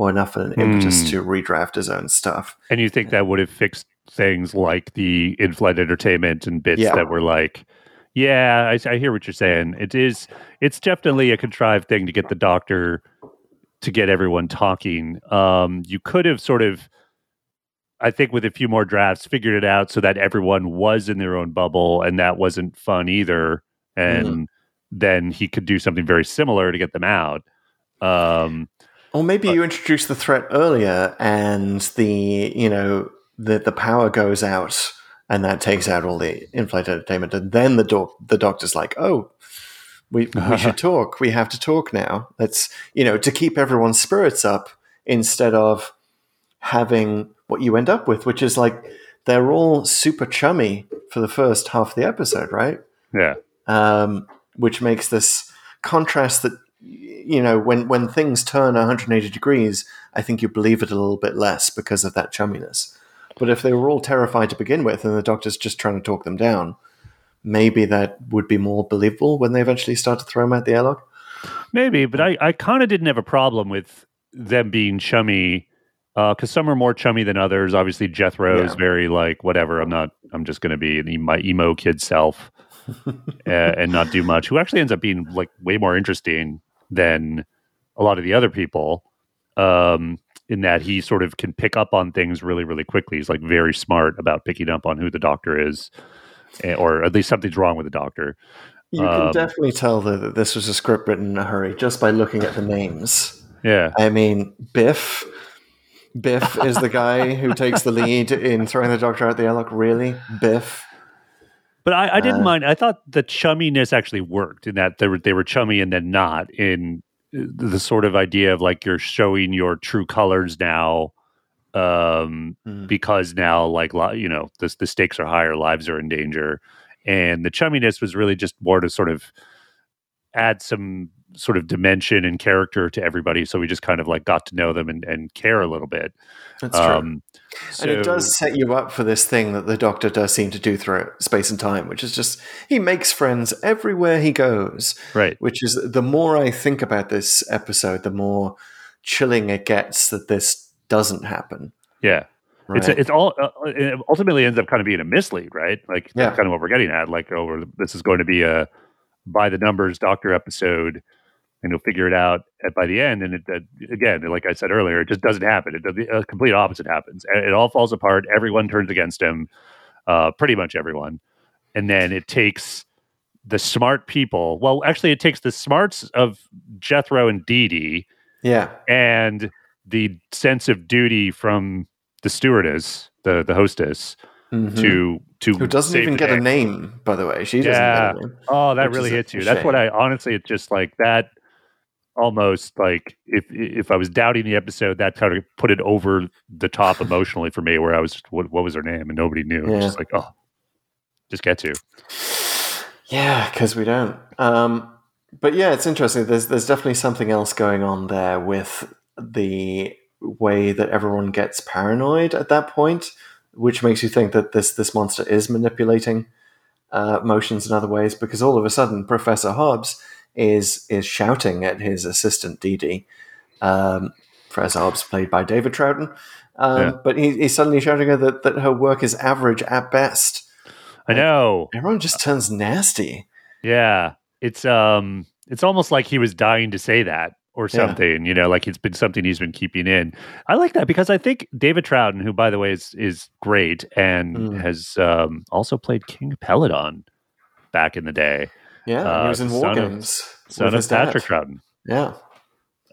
or enough of an impetus Hmm. to redraft his own stuff. And you think that would have fixed things like the in-flight entertainment and bits Yeah. that were like, yeah, I, I hear what you're saying. It is, it's definitely a contrived thing to get the doctor to get everyone talking. Um, you could have sort of, I think, with a few more drafts, figured it out so that everyone was in their own bubble, and that wasn't fun either. And then he could do something very similar to get them out. Um, Or maybe you introduce the threat earlier, and the you know the the power goes out, and that takes out all the in-flight entertainment, and then the doc- the doctor's like, oh. We, we should [laughs] talk. We have to talk now. Let's, you know, to keep everyone's spirits up instead of having what you end up with, which is like they're all super chummy for the first half of the episode, right? yeah. um, which makes this contrast that you know when when things turn 180 degrees i think you believe it a little bit less because of that chumminess but if they were all terrified to begin with and the doctor's just trying to talk them down maybe that would be more believable when they eventually start to throw them out the airlock Maybe, but I, I kind of didn't have a problem with them being chummy because some are more chummy than others. Obviously, Jethro is Yeah. very like whatever. I'm not. I'm just going to be an my emo kid self [laughs] uh, and not do much. Who actually ends up being like way more interesting than a lot of the other people. Um, in that he sort of can pick up on things really, really quickly. He's like very smart about picking up on who the doctor is, eh, or at least something's wrong with the doctor. you can Um, definitely tell though that this was a script written in a hurry just by looking at the names Yeah, i mean biff biff is the guy who takes the lead in throwing the doctor out the airlock really biff But I, I didn't Uh, mind. I thought the chumminess actually worked in that they were they were chummy and then not in uh, the sort of idea of like you're showing your true colors now, um, Mm. because now like you know the the stakes are higher, lives are in danger, and the chumminess was really just more to sort of add some sort of dimension and character to everybody. So we just kind of like got to know them and, and care a little bit. that's true Um, and it does set you up for this thing that the Doctor does seem to do throughout space and time, which is just he makes friends everywhere he goes. right. Which is the more I think about this episode, the more chilling it gets that this doesn't happen. Yeah. Right? It's it's all uh, it ultimately ends up kind of being a mislead, right? Like Yeah. that's kind of what we're getting at. Like, oh, this is going to be a by the numbers doctor episode, and you'll figure it out at, by the end. And it, that again, like I said earlier, it just doesn't happen. It, the uh, complete opposite happens. It, it all falls apart. Everyone turns against him, uh, pretty much everyone, and then it takes the smart people. Well, actually, it takes the smarts of Jethro and Dee Dee yeah, and the sense of duty from the stewardess, the the hostess, Mhm. to to who doesn't even get a name, by the way. She doesn't Yeah. get a name. Oh, that really hits you. That's what. I honestly. It's just like that. Almost like if if I was doubting the episode, that kind of put it over the top [laughs] emotionally for me. Where I was, just, what what was her name, and nobody knew. It's Yeah. just like, oh, just get to. Yeah, because we don't. Um, but yeah, it's interesting. There's there's definitely something else going on there with the way that everyone gets paranoid at that point, which makes you think that this this monster is manipulating uh, motions in other ways. Because all of a sudden, Professor Hobbs is is shouting at his assistant Dee Dee. Um, Professor Hobbs, played by David Troughton, um, Yeah. but he, he's suddenly shouting at her that, that her work is average at best. I know. Everyone just turns nasty. Yeah, it's um, it's almost like he was dying to say that or Yeah. something. You know, like it's been something he's been keeping in. I like that because I think David Troughton, who by the way is is great and Mm. has um, also played King Peladon back in the day, Yeah, Uh, he was in the War son of- Games. son of dad. Patrick Troughton. Yeah.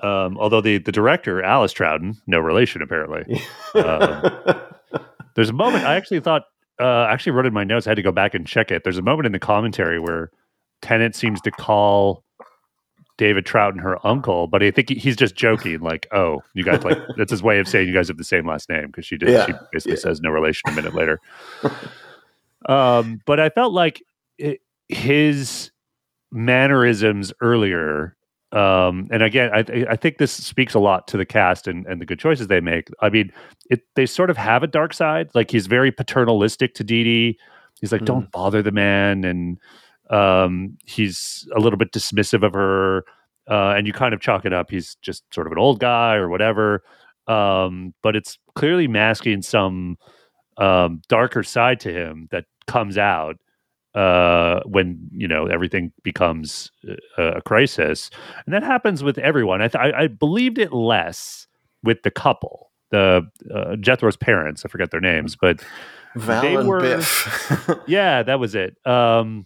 Um, although the the director Alice Troughton, no relation apparently. Uh, [laughs] There's a moment I actually thought. Uh, I actually wrote in my notes. I had to go back and check it. There's a moment in the commentary where Tennant seems to call David Troughton her uncle, but I think he- he's just joking. Like, oh, you guys like [laughs] that's his way of saying you guys have the same last name because she did. Yeah, She basically yeah. says no relation a minute later. [laughs] um, but I felt like it, his mannerisms earlier. Um, and again, I, I think this speaks a lot to the cast and, and the good choices they make. I mean, it, they sort of have a dark side. Like he's very paternalistic to Dee Dee. He's like, Mm. "Don't bother the man," and um, he's a little bit dismissive of her. Uh, and you kind of chalk it up. He's just sort of an old guy or whatever. Um, but it's clearly masking some um, darker side to him that comes out uh, when you know everything becomes a, a crisis, and that happens with everyone. I, th- I, I believed it less with the couple, the uh, Jethro's parents. I forget their names, but Val They and were- Biff. [laughs] yeah, that was it. Um,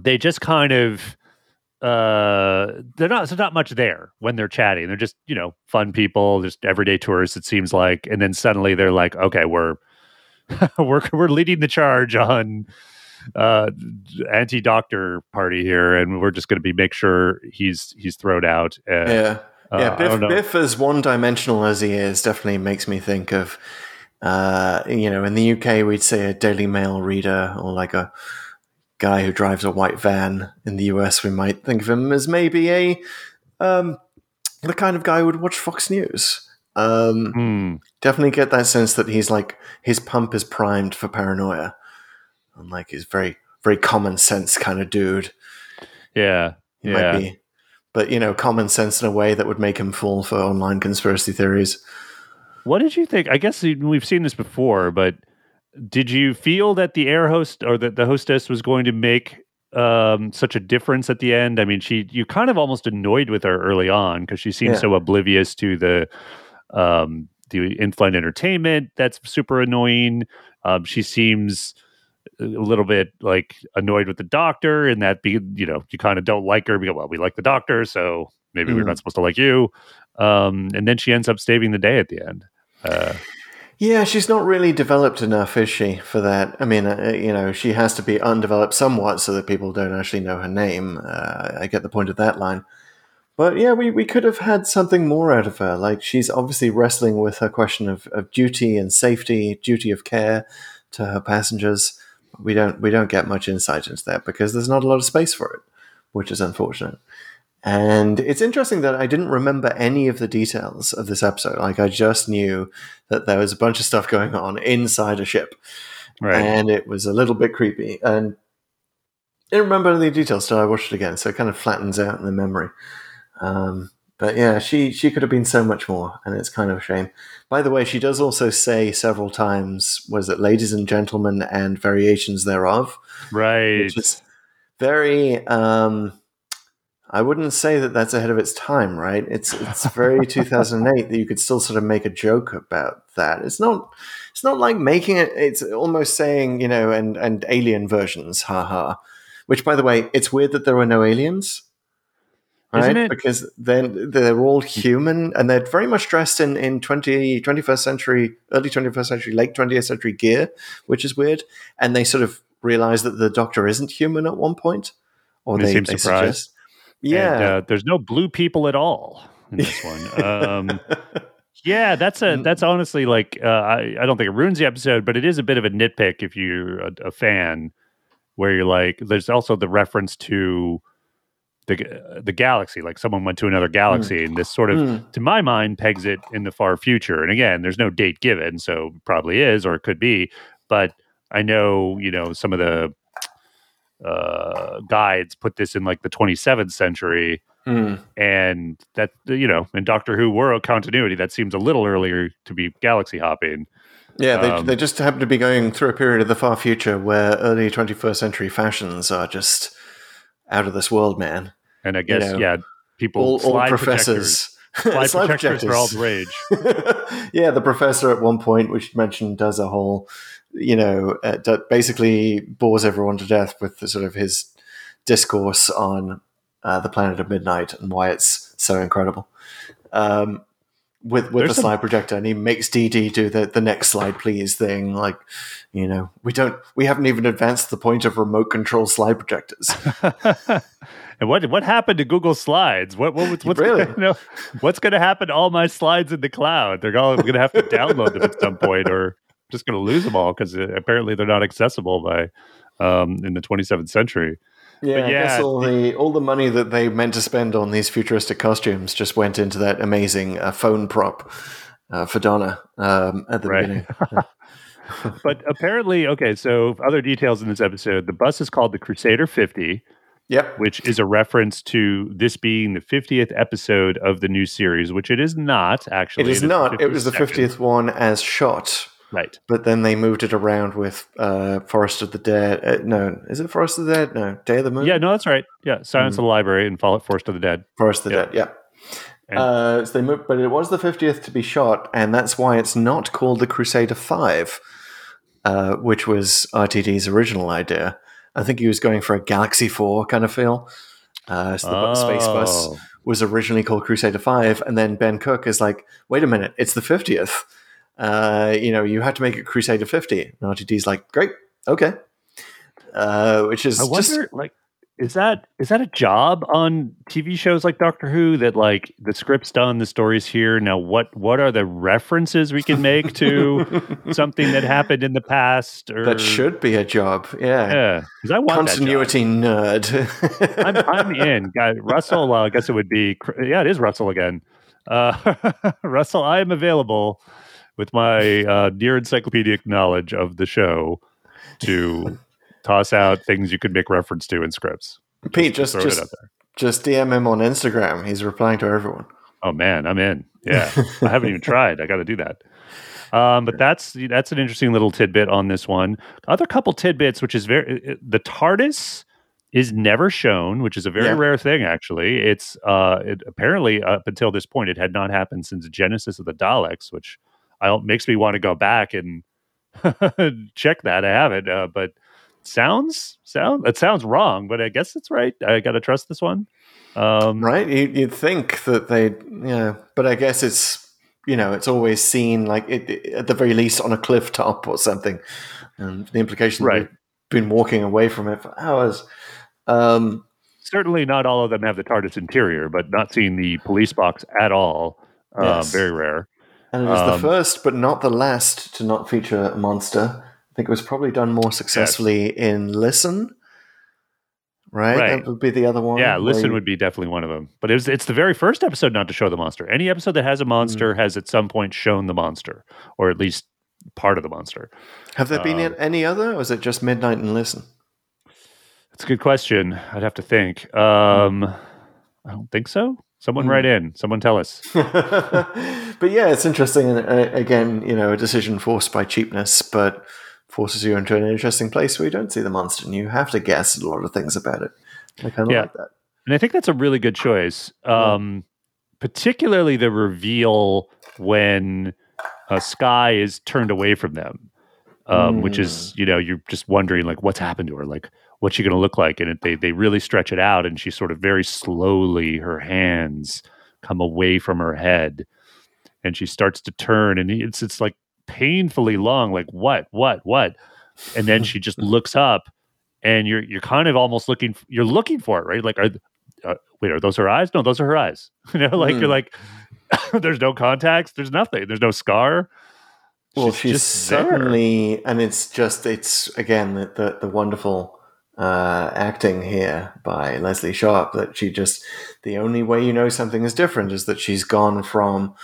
they just kind of uh they're not there's not much there when they're chatting they're just you know fun people just everyday tourists it seems like and then suddenly they're like okay we're [laughs] we're we're leading the charge on uh anti-doctor party here and we're just going to be make sure he's he's thrown out uh, yeah. uh, yeah, Biff. Biff, as one dimensional as he is, definitely makes me think of, uh, you know, in the UK, we'd say a Daily Mail reader or like a guy who drives a white van. In the US, we might think of him as maybe a, um, the kind of guy who would watch Fox News. Um, Hmm. definitely get that sense that he's like, his pump is primed for paranoia. And like, he's very, very common sense kind of dude. yeah He yeah might be, but you know, common sense in a way that would make him fall for online conspiracy theories. What did you think? I guess we've seen this before, but did you feel that the air host or that the hostess was going to make um, such a difference at the end? I mean, she you kind of almost annoyed with her early on because she seems Yeah. so oblivious to the um, the in-flight entertainment. That's super annoying. Um, she seems a little bit like annoyed with the doctor, and that be you know you kind of don't like her because well we like the doctor, so maybe we're Mm. not supposed to like you. Um, and then she ends up saving the day at the end. Uh, Yeah, she's not really developed enough, is she, for that? I mean, uh, you know, she has to be undeveloped somewhat so that people don't actually know her name. Uh, I get the point of that line. But yeah, we, we could have had something more out of her. Like, she's obviously wrestling with her question of, of duty and safety, duty of care to her passengers. We don't we don't get much insight into that because there's not a lot of space for it, which is unfortunate. And it's interesting that I didn't remember any of the details of this episode. Like, I just knew that there was a bunch of stuff going on inside a ship, right. and it was a little bit creepy. And I didn't remember any details till I watched it again, so it kind of flattens out in the memory. Um, but yeah, she she could have been so much more, and it's kind of a shame. By the way, she does also say several times, "Was it ladies and gentlemen and variations thereof?" right. which is very um I wouldn't say that that's ahead of its time, right? It's it's very [laughs] 2008 that you could still sort of make a joke about that. It's not it's not like making it it's almost saying, you know, and and alien versions, haha. Which by the way, it's weird that there were no aliens. Right? Isn't it? Because then they're all human and they're very much dressed in, in 20, 21st century, early 21st century, late 20th century gear, which is weird. And they sort of realize that the doctor isn't human at one point. Or They they, seem they surprised. suggest. Yeah. And, uh, there's no blue people at all in this [laughs] one. Um, yeah, that's a Mm. that's honestly like uh, I I don't think it ruins the episode, but it is a bit of a nitpick if you're a, a fan, where you're like, there's also the reference to the the galaxy, like someone went to another galaxy, and this sort of, Mm. to my mind, pegs it in the far future. And again, there's no date given, so probably is or it could be, but I know you know some of the uh, guides put this in like the 27th century Mm. and that you know in doctor who were a continuity that seems a little earlier to be galaxy hopping Yeah, they, Um, they just happen to be going through a period of the far future where early 21st century fashions are just out of this world, man. and i guess know, yeah people All, all slide professors. projectors, [laughs] slide, projectors are all the rage [laughs] yeah, the professor at one point, we should mention, does a whole, you know, uh, basically bores everyone to death with the sort of his discourse on uh, the planet of midnight and why it's so incredible. Um, with with There's the some- slide projector, and he makes Dee Dee do the the next slide, please thing. Like, you know, we don't, we haven't even advanced the point of remote control slide projectors. [laughs] and what what happened to google slides what, what what's, what's Really? gonna, [laughs] you know, what's going to happen to all my slides in the cloud they're all going to have to download them at some point or just going to lose them all because apparently they're not accessible by um, in the 27th century. Yeah, But I guess all the all the money that they meant to spend on these futuristic costumes just went into that amazing uh, phone prop uh, for Donna um, at the Right. beginning. [laughs] [laughs] But apparently, okay. So other details in this episode: the bus is called the Crusader 50. Yep. which is a reference to this being the 50th episode of the new series, which it is not actually. It is not. It was the fiftieth one as shot, Right. but then they moved it around with uh, Forest of the Dead. Uh, no, is it Forest of the Dead? No, Day of the Moon. Yeah, no, that's right. Yeah, Silence of the Library and Fall Forest of the Dead. Forest of the Yeah. Dead. Yeah. And- Uh, so they moved, but it was the fiftieth to be shot, and that's why it's not called the Crusader Five, uh, which was RTD's original idea. I think he was going for a Galaxy Four kind of feel. Uh, so the bu- space bus Oh. was originally called Crusader Five, and then Ben Cook is like, "Wait a minute, it's the fiftieth. Uh, you know, you have to make it Crusader 50. And RTD's like, "Great, okay." Uh, which is I just wonder, like, is that is that a job on TV shows like Doctor Who that like the script's done, the story's here. Now, what what are the references we can make to [laughs] something that happened in the past? Or that should be a job. Yeah, yeah, because I want continuity nerd. [laughs] I'm, I'm in. Guy, Russell, uh, I guess it would be. Yeah, it is Russell again. Uh, [laughs] Russell, I am available with my uh, near encyclopedic knowledge of the show to [laughs] toss out things you could make reference to in scripts. Pete, just it just just DM him on Instagram. He's replying to everyone. Oh man, I'm in. Yeah, I haven't even tried. I got to do that. Um, but that's that's an interesting little tidbit on this one. Other couple tidbits, which is very the TARDIS is never shown, which is a very Yeah. rare thing. Actually, it's uh, it, apparently up until this point, it had not happened since Genesis of the Daleks, which I don't, makes me want to go back and [laughs] check that. I haven't, uh, but sounds sound it sounds wrong, but I guess it's right. I got to trust this one. Um, Right? You, you'd think that they, yeah, but I guess it's you know it's always seen like it, it- at the very least on a cliff top or something, and the implication Right. been walking away from it for hours. Um, certainly not all of them have the TARDIS interior, but not seeing the police box at all. Yes. Very rare. And it was the Um, first, but not the last, to not feature a monster. I think it was probably done more successfully in Listen. Right? Right. that would be the other one. Yeah, listen you- would be definitely one of them. But it was, it's the very first episode not to show the monster. Any episode that has a Mm. monster has at some point shown the monster, or at least part of the monster. Have there been um, any other, or is it just Midnight and Listen? That's a good question. I'd have to think. Um, I don't think so. Someone Hmm. write in. Someone tell us. [laughs] but yeah, it's interesting. And uh, again, you know, a decision forced by cheapness, but forces you into an interesting place where you don't see the monster and you have to guess a lot of things about it. I kind of Yeah. like that. And I think that's a really good choice. Um, particularly the reveal when a Sky is turned away from them, um, which is, you know, you're just wondering, like, what's happened to her? Like, what's she going to look like? And it, they, they really stretch it out. And she sort of very slowly, her hands come away from her head and she starts to turn. And it's, it's like painfully long, like, what, what, what? And then she just [laughs] looks up and you're you're kind of almost looking you're looking for it right like are uh, wait are those her eyes no those are her eyes [laughs] you know like you're like [laughs] there's no contacts there's nothing there's no scar Well, she's, just there. suddenly, and it's just, it's again the, the, the wonderful uh, acting here by Lesley Sharp that she just, the only way you know something is different is that she's gone from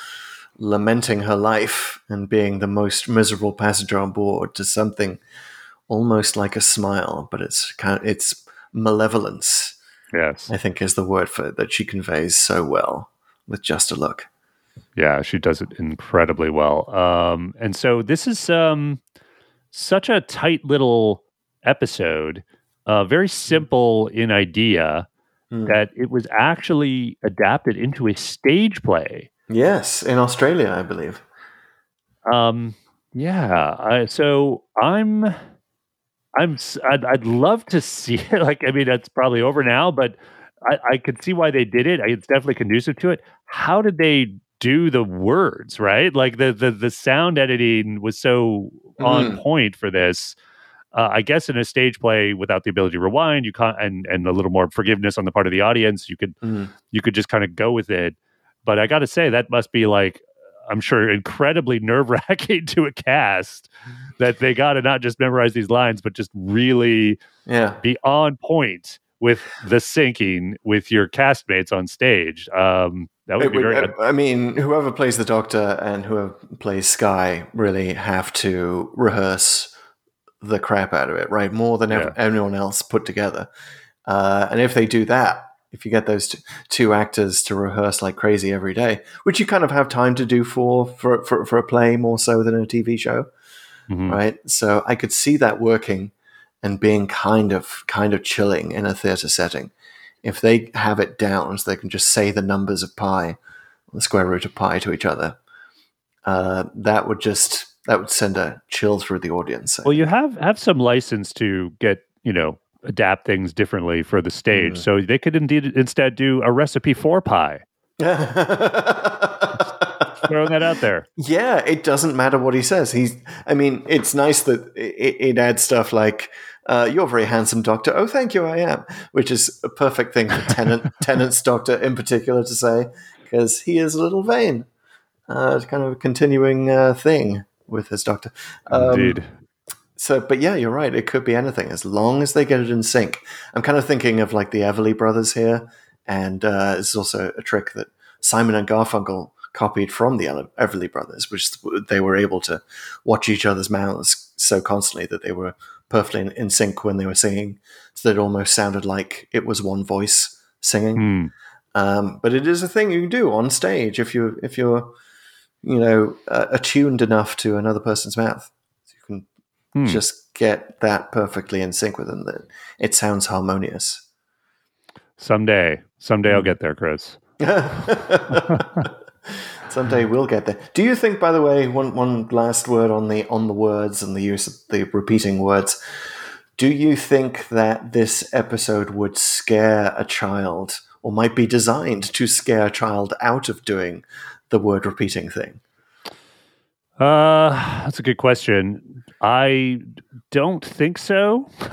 lamenting her life and being the most miserable passenger on board to something almost like a smile, but it's kind of, it's malevolence. yes I think is the word for it that she conveys so well with just a look. yeah she does it incredibly well um and so this is um such a tight little episode uh very simple in idea Hmm. that it was actually adapted into a stage play Yes, in Australia, I believe. Um, yeah. I, so I'm, I'm, I'd, I'd love to see [laughs] it. Like, I mean, that's probably over now, but I, I could see why they did it. It's definitely conducive to it. How did they do the words? Right, like the the the sound editing was so on point for this. Uh, I guess in a stage play without the ability to rewind, you can't, and and a little more forgiveness on the part of the audience, you could Mhm. you could just kind of go with it. But I got to say that must be like I'm sure, incredibly nerve wracking [laughs] to a cast that they got to not just memorize these lines, but just really Yeah. be on point with the syncing with your castmates on stage. Um, that would be would- very. I I mean, whoever plays the Doctor and whoever plays Sky really have to rehearse the crap out of it, right? More than ev- Yeah. anyone else put together. Uh, and if they do that, if you get those t- two actors to rehearse like crazy every day, which you kind of have time to do for for for, for a play more so than a TV show, Mhm. right? So I could see that working and being kind of kind of chilling in a theater setting. If they have it down, so they can just say the numbers of pi, the square root of pi to each other, uh, that would just that would send a chill through the audience. Well, you have have some license to get you know adapt things differently for the stage, Mm. so they could indeed instead do a recipe for pie. [laughs] Throwing that out there. Yeah, it doesn't matter what he says. He's. I mean, it's nice that it, it adds stuff like, uh, "You're a very handsome doctor." Oh, thank you, I am. Which is a perfect thing for Tennant, [laughs] Tennant's doctor in particular to say because he is a little vain. Uh, it's kind of a continuing uh, thing with his doctor. Um, Indeed. So, but yeah, you're right. It could be anything as long as they get it in sync. I'm kind of thinking of like the Everly brothers here, and uh, it's also a trick that Simon and Garfunkel copied from the Everly brothers, which they were able to watch each other's mouths so constantly that they were perfectly in, sync when they were singing, so that it almost sounded like it was one voice singing. Hmm. Um, but it is a thing you can do on stage if you if you're you know uh, attuned enough to another person's mouth. You can Hmm. just get that perfectly in sync with them that it sounds harmonious. Someday, someday Hmm. I'll get there, Chris. [laughs] [laughs] Someday we'll get there. Do you think, by the way, one one last word on the on the words and the use of the repeating words? Do you think that this episode would scare a child, or might be designed to scare a child out of doing the word repeating thing? Uh, that's a good question. I don't think so. [laughs]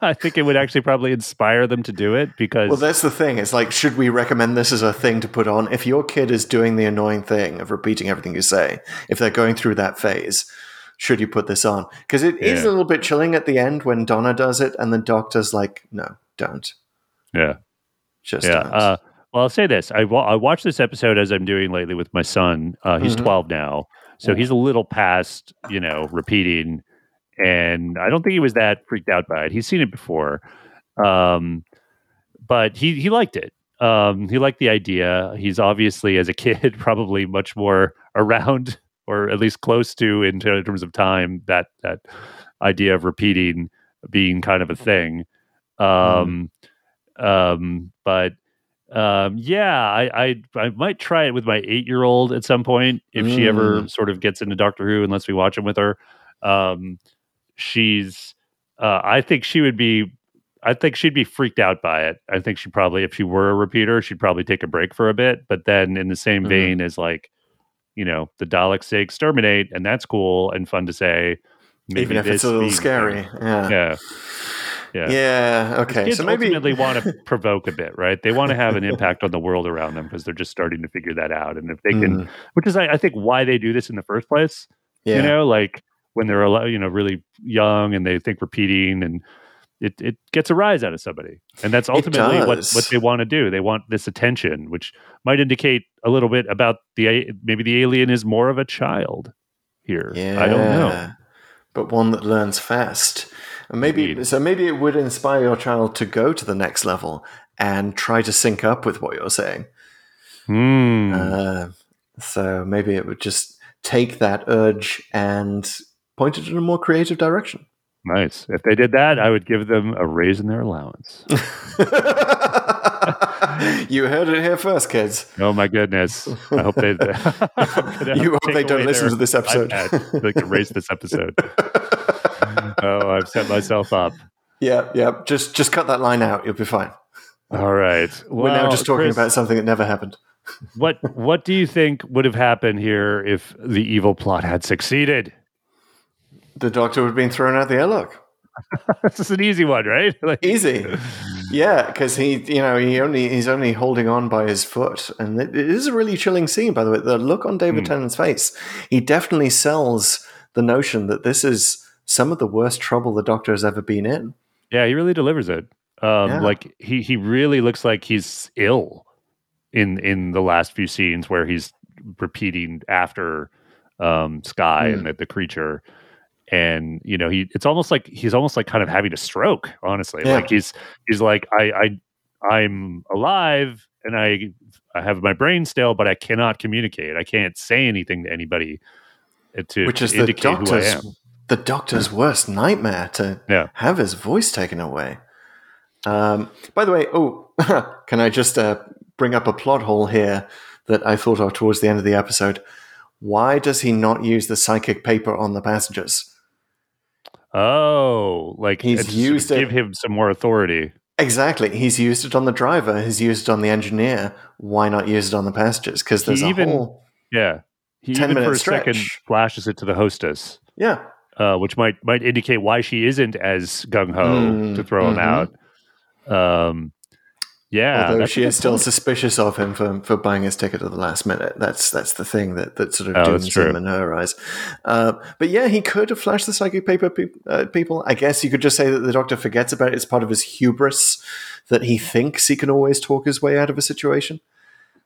I think it would actually probably inspire them to do it because Well, that's the thing. It's like, should we recommend this as a thing to put on? If your kid is doing the annoying thing of repeating everything you say, if they're going through that phase, should you put this on? Because it is Yeah. a little bit chilling at the end when Donna does it, and the doctor's like, "No, don't, yeah, just yeah. Don't." Uh, well, I'll say this: I wa- I watched this episode as I'm doing lately with my son. Uh, he's Mhm. 12 now, so he's a little past you know repeating, and I don't think he was that freaked out by it. He's seen it before, um, but he he liked it. Um, he liked the idea. He's obviously, as a kid, [laughs] probably much more around, or at least close to, in terms of time, that that idea of repeating being kind of a thing. Um, um, but um, yeah, I, I I might try it with my eight year old at some point if she ever sort of gets into Doctor Who and lets me watch it with her. Um, she's uh, I think she would be I think she'd be freaked out by it. I think she probably if she were a repeater, she'd probably take a break for a bit. But then in the same Mhm. vein as like, you know, the Daleks say exterminate, and that's cool and fun to say. Maybe Even if it's a little scary, yeah, Yeah. Yeah. yeah. Okay, Kids so maybe ultimately want to [laughs] provoke a bit, right? They want to have an impact on the world around them because they're just starting to figure that out. And if they can, Mm, which is, I, I think, why they do this in the first place. yeah, You know, like when they're, a you know, really young and they think repeating, and it it gets a rise out of somebody, and that's ultimately what what they want to do. They want this attention, which might indicate a little bit about the maybe the alien is more of a child here. yeah. I don't know. but one that learns fast. And maybe Indeed. so. Maybe it would inspire your child to go to the next level and try to sync up with what you're saying. Hmm. Uh, so maybe it would just take that urge and point it in a more creative direction. nice. If they did that, I would give them a raise in their allowance. [laughs] [laughs] you heard it here first, kids. Oh my goodness! I hope they. [laughs] You hope they don't listen to this episode. They can erase this episode. [laughs] oh, I've set myself up. Yeah, yeah. Just just cut that line out. You'll be fine. All right. We're now just talking Chris, about something that never happened. what. What do you think would have happened here if the evil plot had succeeded? The doctor would have been thrown out the airlock. this is an easy one, right? Like, Easy. Yeah, because he, you know, he only he's only holding on by his foot, and it, it is a really chilling scene. By the way, the look on David Tennant's face, he definitely sells the notion that this is some of the worst trouble the Doctor has ever been in. Yeah, he really delivers it. Um, Yeah. Like he he really looks like he's ill in in the last few scenes where he's repeating after um, Sky and the, the creature, and you know he it's almost like he's almost like kind of having a stroke. Honestly, Yeah. like he's he's like I I I'm alive and I I have my brain still, but I cannot communicate. I can't say anything to anybody uh, to, which is the indicate who I doctor's am. the doctor's worst nightmare to Yeah. have his voice taken away. Um, by the way, oh, [laughs] can I just uh, bring up a plot hole here that I thought of towards the end of the episode? Why does he not use the psychic paper on the passengers? Oh, like He's used it- give him some more authority. Exactly. He's used it on the driver. He's used it on the engineer. Why not use it on the passengers? Because there's He a even- yeah. He 10 even for a second flashes it to the hostess, yeah. uh, which might might indicate why she isn't as gung ho Mm, to throw him mhm. out. Um, yeah, Although she is still point. suspicious of him for, for buying his ticket at the last minute. That's that's the thing that, that sort of Oh, dooms him in her eyes. Uh, but yeah, he could have flashed the psychic paper pe- uh, people. I guess you could just say that the doctor forgets about it. It's part of his hubris that he thinks he can always talk his way out of a situation.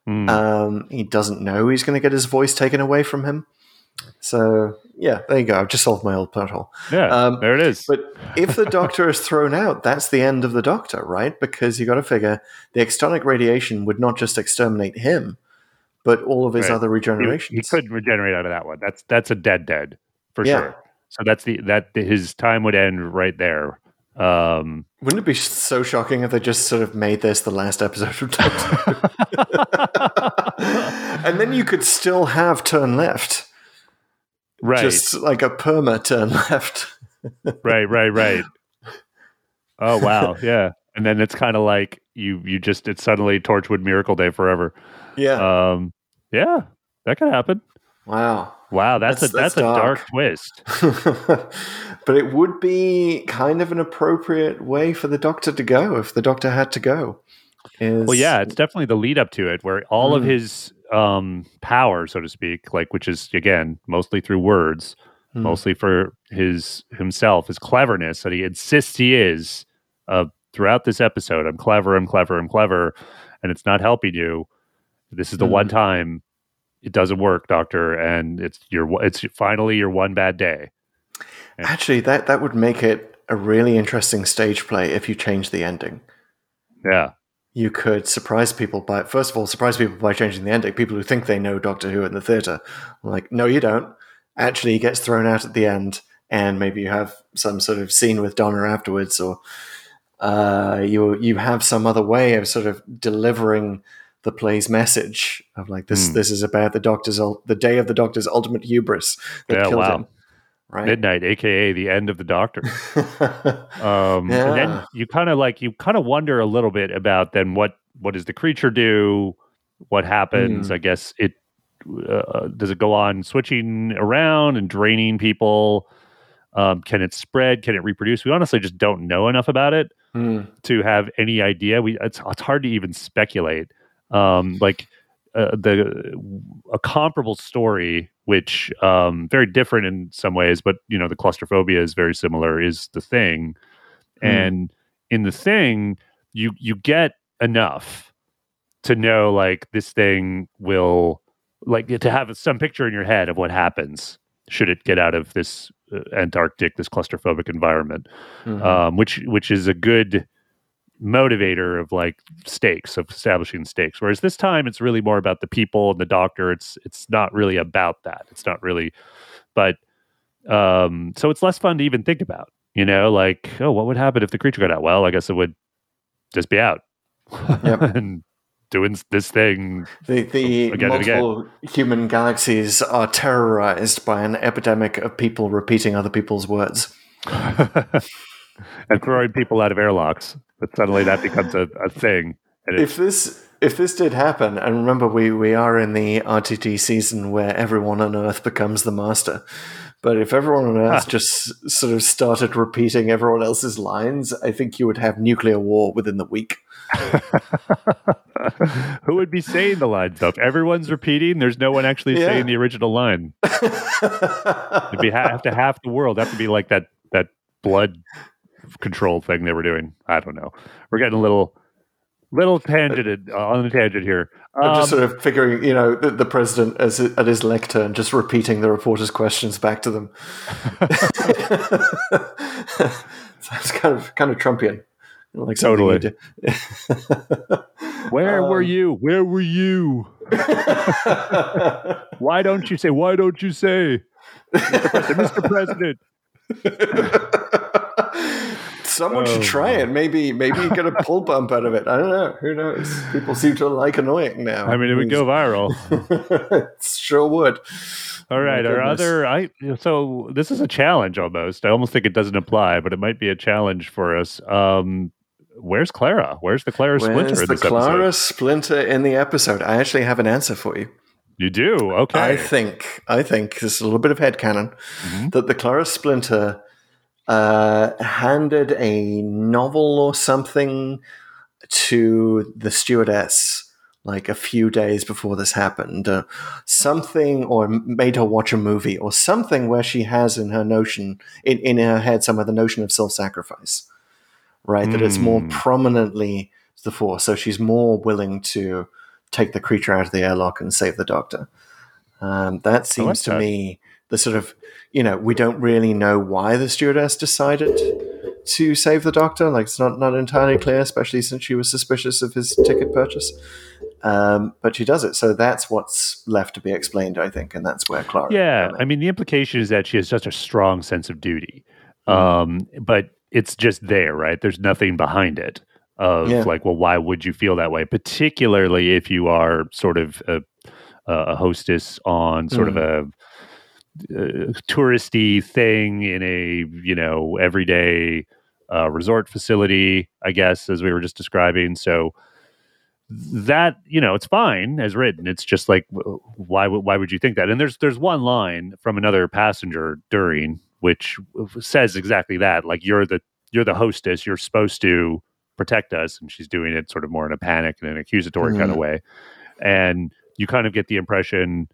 Hmm. Um, he doesn't know he's going to get his voice taken away from him. So yeah, there you go. I've just solved my old plot hole. yeah, um, there it is. But if the doctor is thrown out, that's the end of the doctor, right? Because you got to figure the X-tonic radiation would not just exterminate him, but all of his Right. other he, regenerations. he couldn't regenerate out of that one. That's that's a dead dead for Yeah. sure. So that's the that his time would end right there. Um, Wouldn't it be so shocking if they just sort of made this the last episode of Doctor [laughs] [laughs] and then you could still have turn left, right, just like a perma turn [laughs] left. right, right, right. Oh wow, [laughs] yeah. And then it's kind of like you you just it's suddenly Torchwood Miracle Day forever. Yeah. Um, yeah, that could happen. wow. Wow, that's, That's- a that's, that's a dark dark. twist. [laughs] but it would be kind of an appropriate way for the doctor to go if the doctor had to go. Is, Well, yeah, it's definitely the lead up to it, where all of Mm. his um power, so to speak, like which is again mostly through words, Mm. mostly for his himself, his cleverness that he insists he is. Uh, throughout this episode, I'm clever, I'm clever, I'm clever, and it's not helping you. This is the Mm. one time it doesn't work, Doctor, and it's your it's finally your one bad day. Actually, that, that would make it a really interesting stage play if you change the ending. Yeah, You could surprise people by, first of all, surprise people by changing the ending. People who think they know Doctor Who in the theatre. Like, no, you don't. Actually, he gets thrown out at the end, and maybe you have some sort of scene with Donna afterwards, or uh, you you have some other way of sort of delivering the play's message of like this Hmm. this is about the doctor's the day of the doctor's ultimate hubris that Yeah, killed wow. him. Right. midnight, aka the end of the Doctor. [laughs] Um, And then you kind of like you kind of wonder a little bit about then what what does the creature do? What happens? Hmm. I guess it uh, does it go on switching around and draining people? Um, can it spread? Can it reproduce? We honestly just don't know enough about it Hmm. to have any idea. We it's, it's hard to even speculate. Um, like uh, the a comparable story, which um, very different in some ways, but you know the claustrophobia is very similar. Is the thing, Hmm. and in the thing, you you get enough to know like this thing will like to have some picture in your head of what happens should it get out of this uh, Antarctic, this claustrophobic environment Mhm. um, which which is a good motivator of like stakes of establishing stakes. Whereas this time it's really more about the people and the doctor. It's it's not really about that. It's not really, but um, so it's less fun to even think about. You know, like oh, what would happen if the creature got out? Well, I guess it would just be out Yep. [laughs] and doing this thing. The, the Again multiple human galaxies are terrorized by an epidemic of people repeating other people's words. [laughs] and throwing people out of airlocks. But suddenly that becomes a, a thing. And if this if this did happen, and remember we we are in the RTD season where everyone on Earth becomes the master. But if everyone on Earth ah. just sort of started repeating everyone else's lines, I think you would have nuclear war within the week. [laughs] Who would be saying the lines though? If everyone's repeating, there's no one actually Yeah. saying the original line. [laughs] It'd be ha- have to half the world have to be like that that blood control thing they were doing. I don't know. We're getting a little little tangent uh, on the tangent here. I'm just Um, sort of figuring, you know, the, the president as at his lectern, just repeating the reporters' questions back to them. [laughs] [laughs] Sounds kind of kind of Trumpian, like Totally. [laughs] where were um, you? Where were you? Why don't you say? Why don't you say, Mr. President? Someone should Oh, try it. Maybe maybe you get a pull bump out of it. I don't know. Who knows? People seem to like annoying now. I mean, it would go viral. [laughs] it sure would. All right, our other I so this is a challenge almost. I almost think it doesn't apply, but it might be a challenge for us. Um where's Clara? Where's the Clara Splinter Where's in the Clara episode? Splinter in the episode? I actually have an answer for you. You do? Okay. I think I think this is a little bit of headcanon Mhm. that the Clara Splinter uh, handed a novel or something to the stewardess like a few days before this happened. Uh, something or made her watch a movie or something where she has in her notion in, in her head somewhere the notion of self-sacrifice. Right? That it's more Hmm. prominently the force. So she's more willing to take the creature out of the airlock and save the doctor. Um, that seems to that. me the sort of you know we don't really know why the stewardess decided to save the doctor. Like it's not not entirely clear, especially since she was suspicious of his ticket purchase. Um, but she does it, so that's what's left to be explained, I think, and that's where Clara. yeah. I mean the implication is that she has such a strong sense of duty. Mm. Um but it's just there, right? There's nothing behind it of Yeah. like, well, why would you feel that way? Particularly if you are sort of a, a hostess on sort of a uh, touristy thing in a you know everyday uh, resort facility, I guess, as we were just describing. So that you know, it's fine as written. It's just like why would why would you think that? And there's there's one line from another passenger during which says exactly that. Like you're the you're the hostess. You're supposed to protect us, and she's doing it sort of more in a panic and an accusatory kind of way. And you kind of get the impression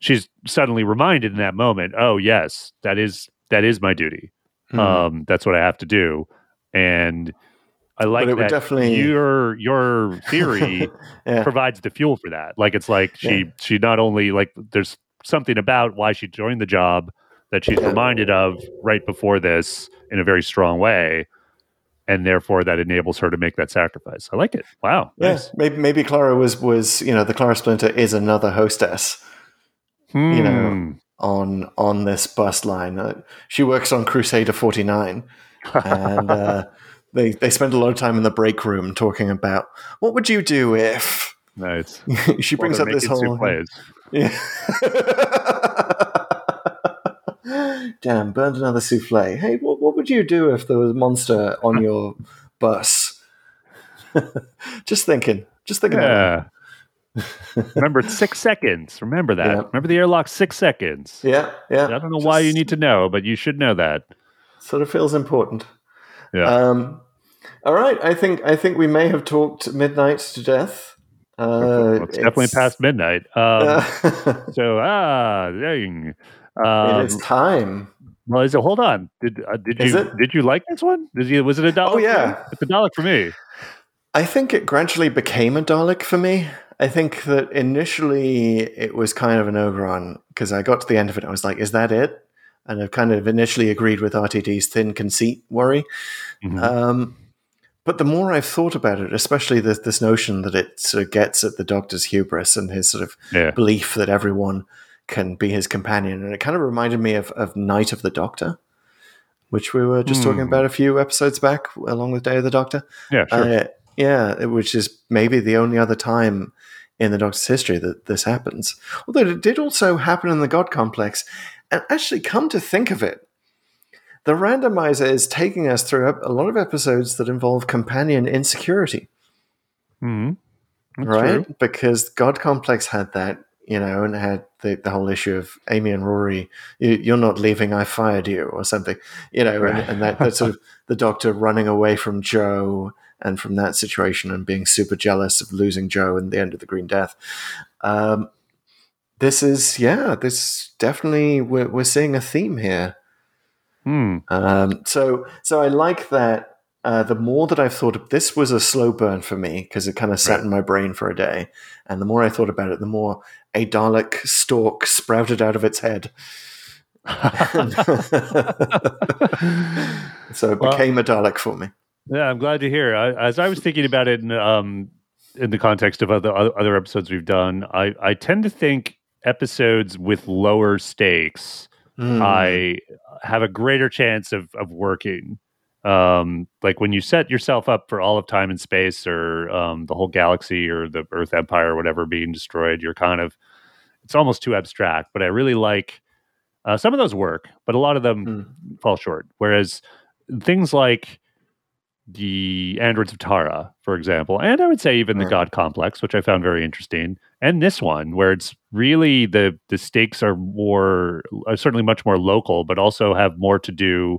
she's suddenly reminded in that moment oh yes that is that is my duty Hmm. um that's what i have to do and i like that definitely- your your [laughs] theory yeah. provides the fuel for that like it's like she Yeah. she not only like there's something about why she joined the job that she's reminded of right before this in a very strong way and therefore that enables her to make that sacrifice i like it wow Yeah, nice. maybe maybe Clara was was you know the Clara Splinter is another hostess you know Hmm. on on this bus line. Uh, she works on Crusader forty nine, and uh, [laughs] they they spend a lot of time in the break room talking about what would you do if. nice [laughs] she brings they're up this whole yeah. [laughs] Damn, burned another souffle. Hey, what what would you do if there was a monster on your bus? just thinking, just thinking. Yeah. Remember, it's six seconds. Remember that. Yeah. Remember the airlock, six seconds. Yeah, yeah. I don't know why you need to know, but you should know that. Sort of feels important. Yeah. Um, all right, I think I think we may have talked midnight to death. Uh, Well, it's definitely past midnight. Um, [laughs] so, ah, dang. it Um, is time. well, is it? Hold on. Did uh, did Is you it? did you like this one? Did you? Was it a Dalek? Oh, yeah. it's a Dalek for me. I think it gradually became a Dalek for me. I think that initially it was kind of an overrun because I got to the end of it and I was like, is that it? And I've kind of initially agreed with RTD's thin conceit worry. Mhm. Um, but the more I've thought about it, especially this, this notion that it sort of gets at the Doctor's hubris and his sort of Yeah. belief that everyone can be his companion, and it kind of reminded me of, of Night of the Doctor, which we were just talking Hmm. about a few episodes back, along with Day of the Doctor. Yeah, sure. Uh, yeah, which is maybe the only other time in the Doctor's history that this happens. Although it did also happen in the God Complex. And actually, come to think of it, the randomizer is taking us through a lot of episodes that involve companion insecurity. Mhm. That's right? true. Because God Complex had that, you know, and had the, the whole issue of Amy and Rory, you, you're not leaving, I fired you, or something, you know, and, and that, that sort of [laughs] the doctor running away from Jo and from that situation and being super jealous of losing Jo and the end of the Green Death. Um, this is, yeah, this definitely, we're, we're seeing a theme here. Hmm. Um, so, so I like that. Uh, the more that I've thought of this was a slow burn for me because it kind of sat Right. in my brain for a day, and the more I thought about it, the more a Dalek stalk sprouted out of its head. [laughs] [laughs] so it Well- became a Dalek for me. Yeah, I'm glad to hear. I, as I was thinking about it, in, um, in the context of other other episodes we've done, I I tend to think episodes with lower stakes, Mm. I have a greater chance of of working. Um, like when you set yourself up for all of time and space, or um, the whole galaxy, or the Earth Empire, or whatever being destroyed, you're kind of it's almost too abstract. But I really like uh, some of those work, but a lot of them Mm. fall short. Whereas things like the androids of Tara, for example, and I would say even the. God Complex, which I found very interesting, and this one where it's really the the stakes are more are certainly much more local, but also have more to do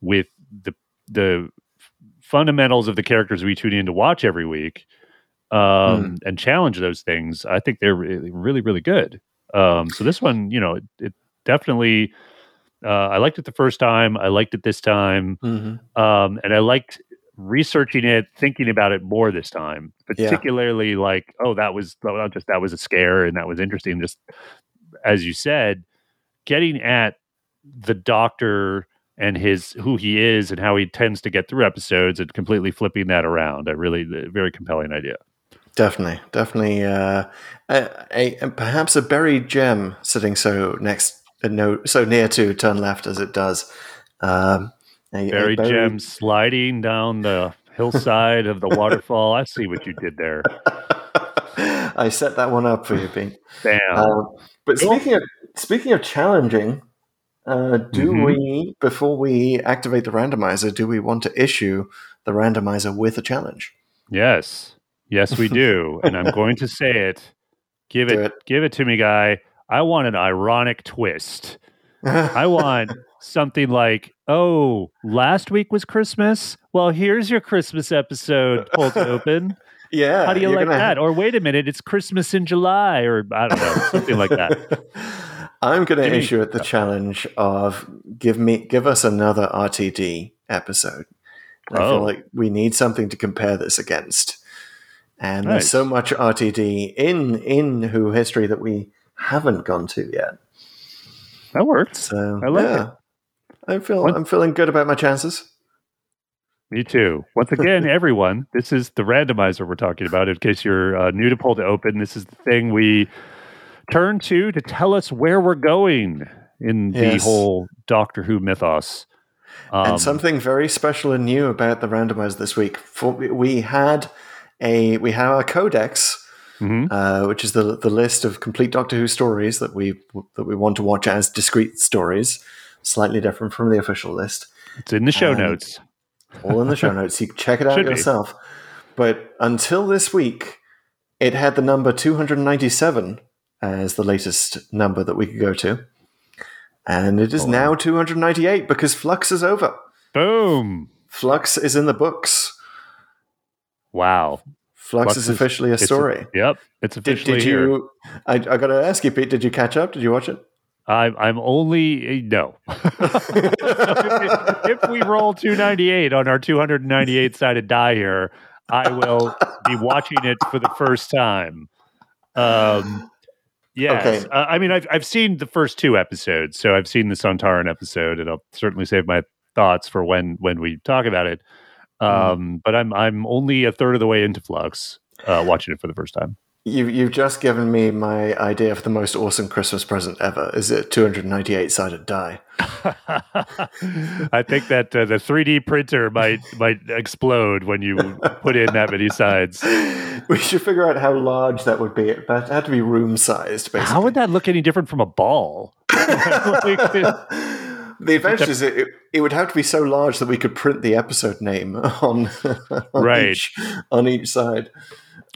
with the the fundamentals of the characters we tune in to watch every week um, and challenge those things. I think they're really really really good. Um, so this one, you know, it, it definitely. Uh, I liked it the first time. I liked it this time Mhm. um, and I liked researching it, thinking about it more this time. Yeah. Particularly, like, oh, that was well, just that was a scare, and that was interesting. Just as you said, getting at the doctor and his who he is and how he tends to get through episodes, and completely flipping that around. A really, very compelling idea. Definitely, definitely, uh, a, a, a- perhaps a buried gem sitting so next, uh, no, so near to turn left as it does. Um, a- a Buried buried- gem sliding down the hillside of the waterfall. I see what you did there. [laughs] I set that one up for you, Pete. Damn. Um, but speaking of speaking of challenging, uh, do Mhm. we before we activate the randomizer, do we want to issue the randomizer with a challenge? Yes. Yes, we do. [laughs] and I'm going to say it. Give it, it. give it to me, guy. I want an ironic twist. [laughs] I want something like, oh, last week was Christmas. Well, here's your Christmas episode, Pull to Open. [laughs] yeah. How do you like gonna that? Or wait a minute, it's Christmas in July, or I don't know, something like that. [laughs] I'm going to issue it the challenge of give me give us another RTD episode. I Oh. feel like we need something to compare this against. And there's so much RTD in in Who history that we haven't gone to yet. That works. So I like yeah, I feel What- I'm feeling good about my chances. Me too. Once again, [laughs] everyone, this is the randomizer we're talking about. In case you're uh, new to Pull to Open, this is the thing we turn to to tell us where we're going in the Yes. whole Doctor Who mythos. Um, and something very special and new about the randomizer this week. For we had a we have our codex, mhm. uh, which is the the list of complete Doctor Who stories that we that we want to watch as discrete stories, slightly different from the official list. It's in the show and- notes. All in the show [laughs] notes. You can check it out Should be. yourself. But until this week, it had the number 297 as the latest number that we could go to. And it is Oh, now 298 because Flux is over. Boom! Flux is in the books. Wow. Flux, Flux is is- officially a It's- story. yep, it's Did, officially did here. you? I, I got to ask you, Pete. Did you catch up? Did you watch it? I'm I'm only eh, no. if, [laughs] if we roll 298 on our 298 sided die here, I will be watching it for the first time. Um, yes, Okay. uh, I mean I've I've seen the first two episodes, so I've seen the Sontaran episode, and I'll certainly save my thoughts for when when we talk about it. Um, But I'm I'm only a third of the way into Flux, uh, watching it for the first time. You, you've just given me my idea for the most awesome Christmas present ever. Is it 298 sided die? [laughs] I think that uh, the 3D printer might might explode when you put in that many sides. [laughs] We should figure out how large that would be. It had to be room sized, basically. How would that look any different from a ball? [laughs] The advantage is it, it would have to be so large that we could print the episode name on, on Right. each on each side.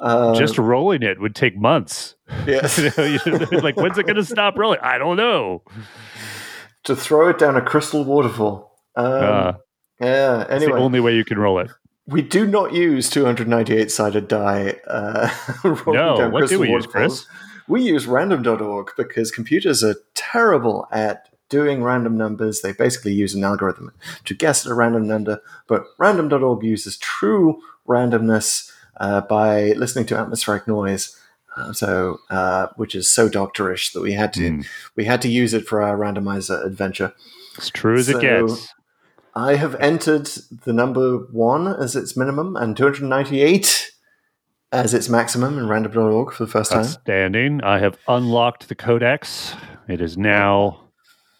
Uh, Just rolling it would take months. yes. [laughs] You know, you- like, when's it going to stop rolling? I don't know. to throw it down a crystal waterfall. Um, Uh, yeah. It's the Anyway, only way you can roll it. we do not use 298 sided die. Uh, [laughs] rolling No, down what do we use. Chris? We use random.org because computers are terrible at doing random numbers. They basically use an algorithm to guess at a random number, but random.org uses true randomness uh, by listening to atmospheric noise. Uh, so, uh, which is so doctorish that we had to Hmm. we had to use it for our randomizer adventure. As true as So- it gets. I have entered the number one as its minimum and 298 as its maximum in random.org for the first time. Outstanding. I have unlocked the codex. It is now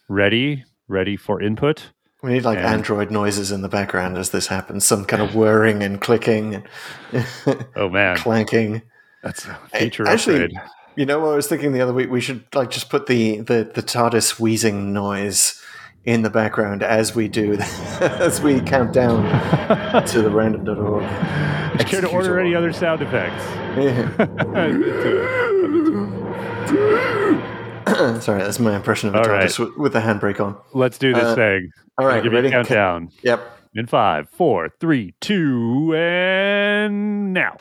ready, ready for input. We need like And- Android noises in the background as this happens, some kind of whirring and clicking and [laughs] Oh man, clanking. that's a feature Actually, upgrade. You know what I was thinking the other week? We should like just put the the, the TARDIS wheezing noise in the background as we do [laughs] as we count down to the random.org. [laughs] You care to order any other sound effects? [coughs] Sorry, that's my impression of a All TARDIS with, with the handbrake on. Let's do this Uh, thing. All I'll give you ready? a countdown. Yep. In five, four, three, two, and now.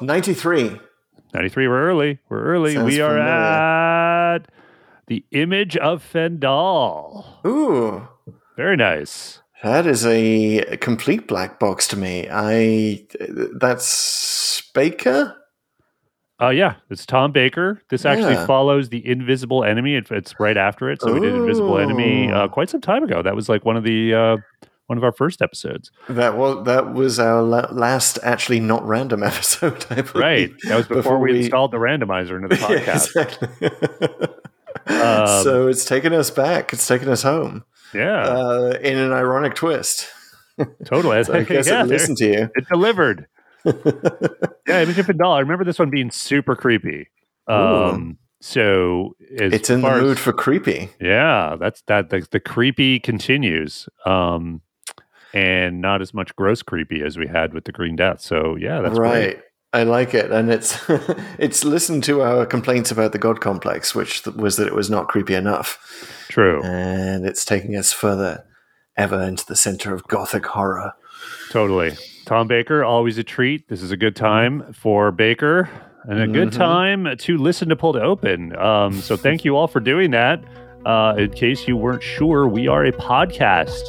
93. 93, we're early. We're early. Sounds we are familiar. at the image of Fendahl. Ooh. Very nice. That is a complete black box to me. I that's Baker. Uh, yeah, it's Tom Baker. This actually Yeah. follows the Invisible Enemy. It- It's right after it. So we did Invisible Enemy uh, quite some time ago. That was like one of the uh, one of our first episodes. That was that was our la- last actually not random [laughs] episode. I believe. Right. That was before, we, we- installed the randomizer into the [laughs] Yeah, podcast. exactly. [laughs] Um, so it's taken us back. It's taken us home yeah, uh, in an ironic twist. totally. So I guess yeah, it listened to you. it delivered. Yeah, Image of. I remember this one being super creepy. Um, so It's in the as- mood for creepy. Yeah, that's that. The, the creepy continues, um, and not as much gross creepy as we had with the Green Death. So yeah, that's right. great. I like it, and it's [laughs] it's listened to our complaints about the God complex, which th- was that it was not creepy enough, True, and it's taking us further ever into the center of gothic horror. totally. Tom Baker, always a treat. This is a good time for Baker and a good Mhm. time to listen to Pull to Open. Um, so thank you all for doing that. Uh, in case you weren't sure, we are a podcast.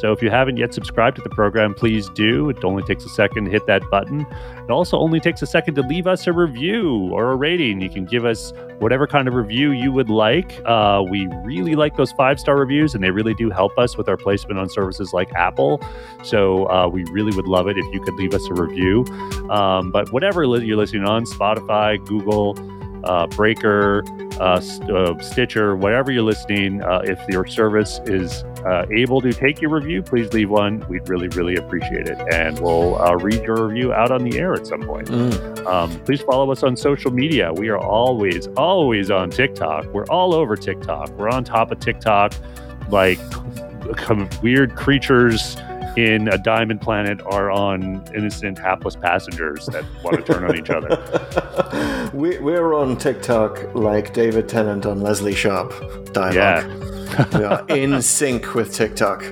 So if you haven't yet subscribed to the program, please do. It only takes a second to hit that button. It also only takes a second to leave us a review or a rating. You can give us whatever kind of review you would like. Uh, we really like those five star reviews, and they really do help us with our placement on services like Apple. So uh, we really would love it if you could leave us a review. Um, but whatever you're listening on, Spotify, Google, uh, Breaker, uh, uh, Stitcher, whatever you're listening, uh, if your service is uh, able to take your review, please leave one. We'd really, really appreciate it. And we'll uh, read your review out on the air at some point. Um, please follow us on social media. We are always, always on TikTok. We're all over TikTok. We're on top of TikTok like come weird creatures in a diamond planet are on innocent, hapless passengers that want to [laughs] turn on each other. we, we're on TikTok like David Tennant on Lesley Sharp dialogue. We are in sync with TikTok.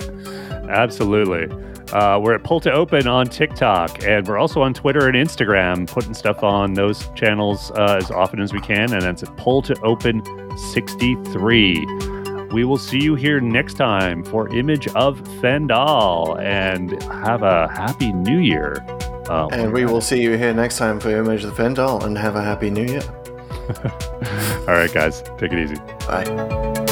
Absolutely. Uh, we're at Pull to Open on TikTok, and we're also on Twitter and Instagram, putting stuff on those channels uh, as often as we can. And that's at Pull to Open 63. We will see you here next time for Image of Fendahl, and have a happy new year. Uh, And we will see you here next time for Image of the Fendahl and have a happy new year. [laughs] all right, guys, take it easy. Bye.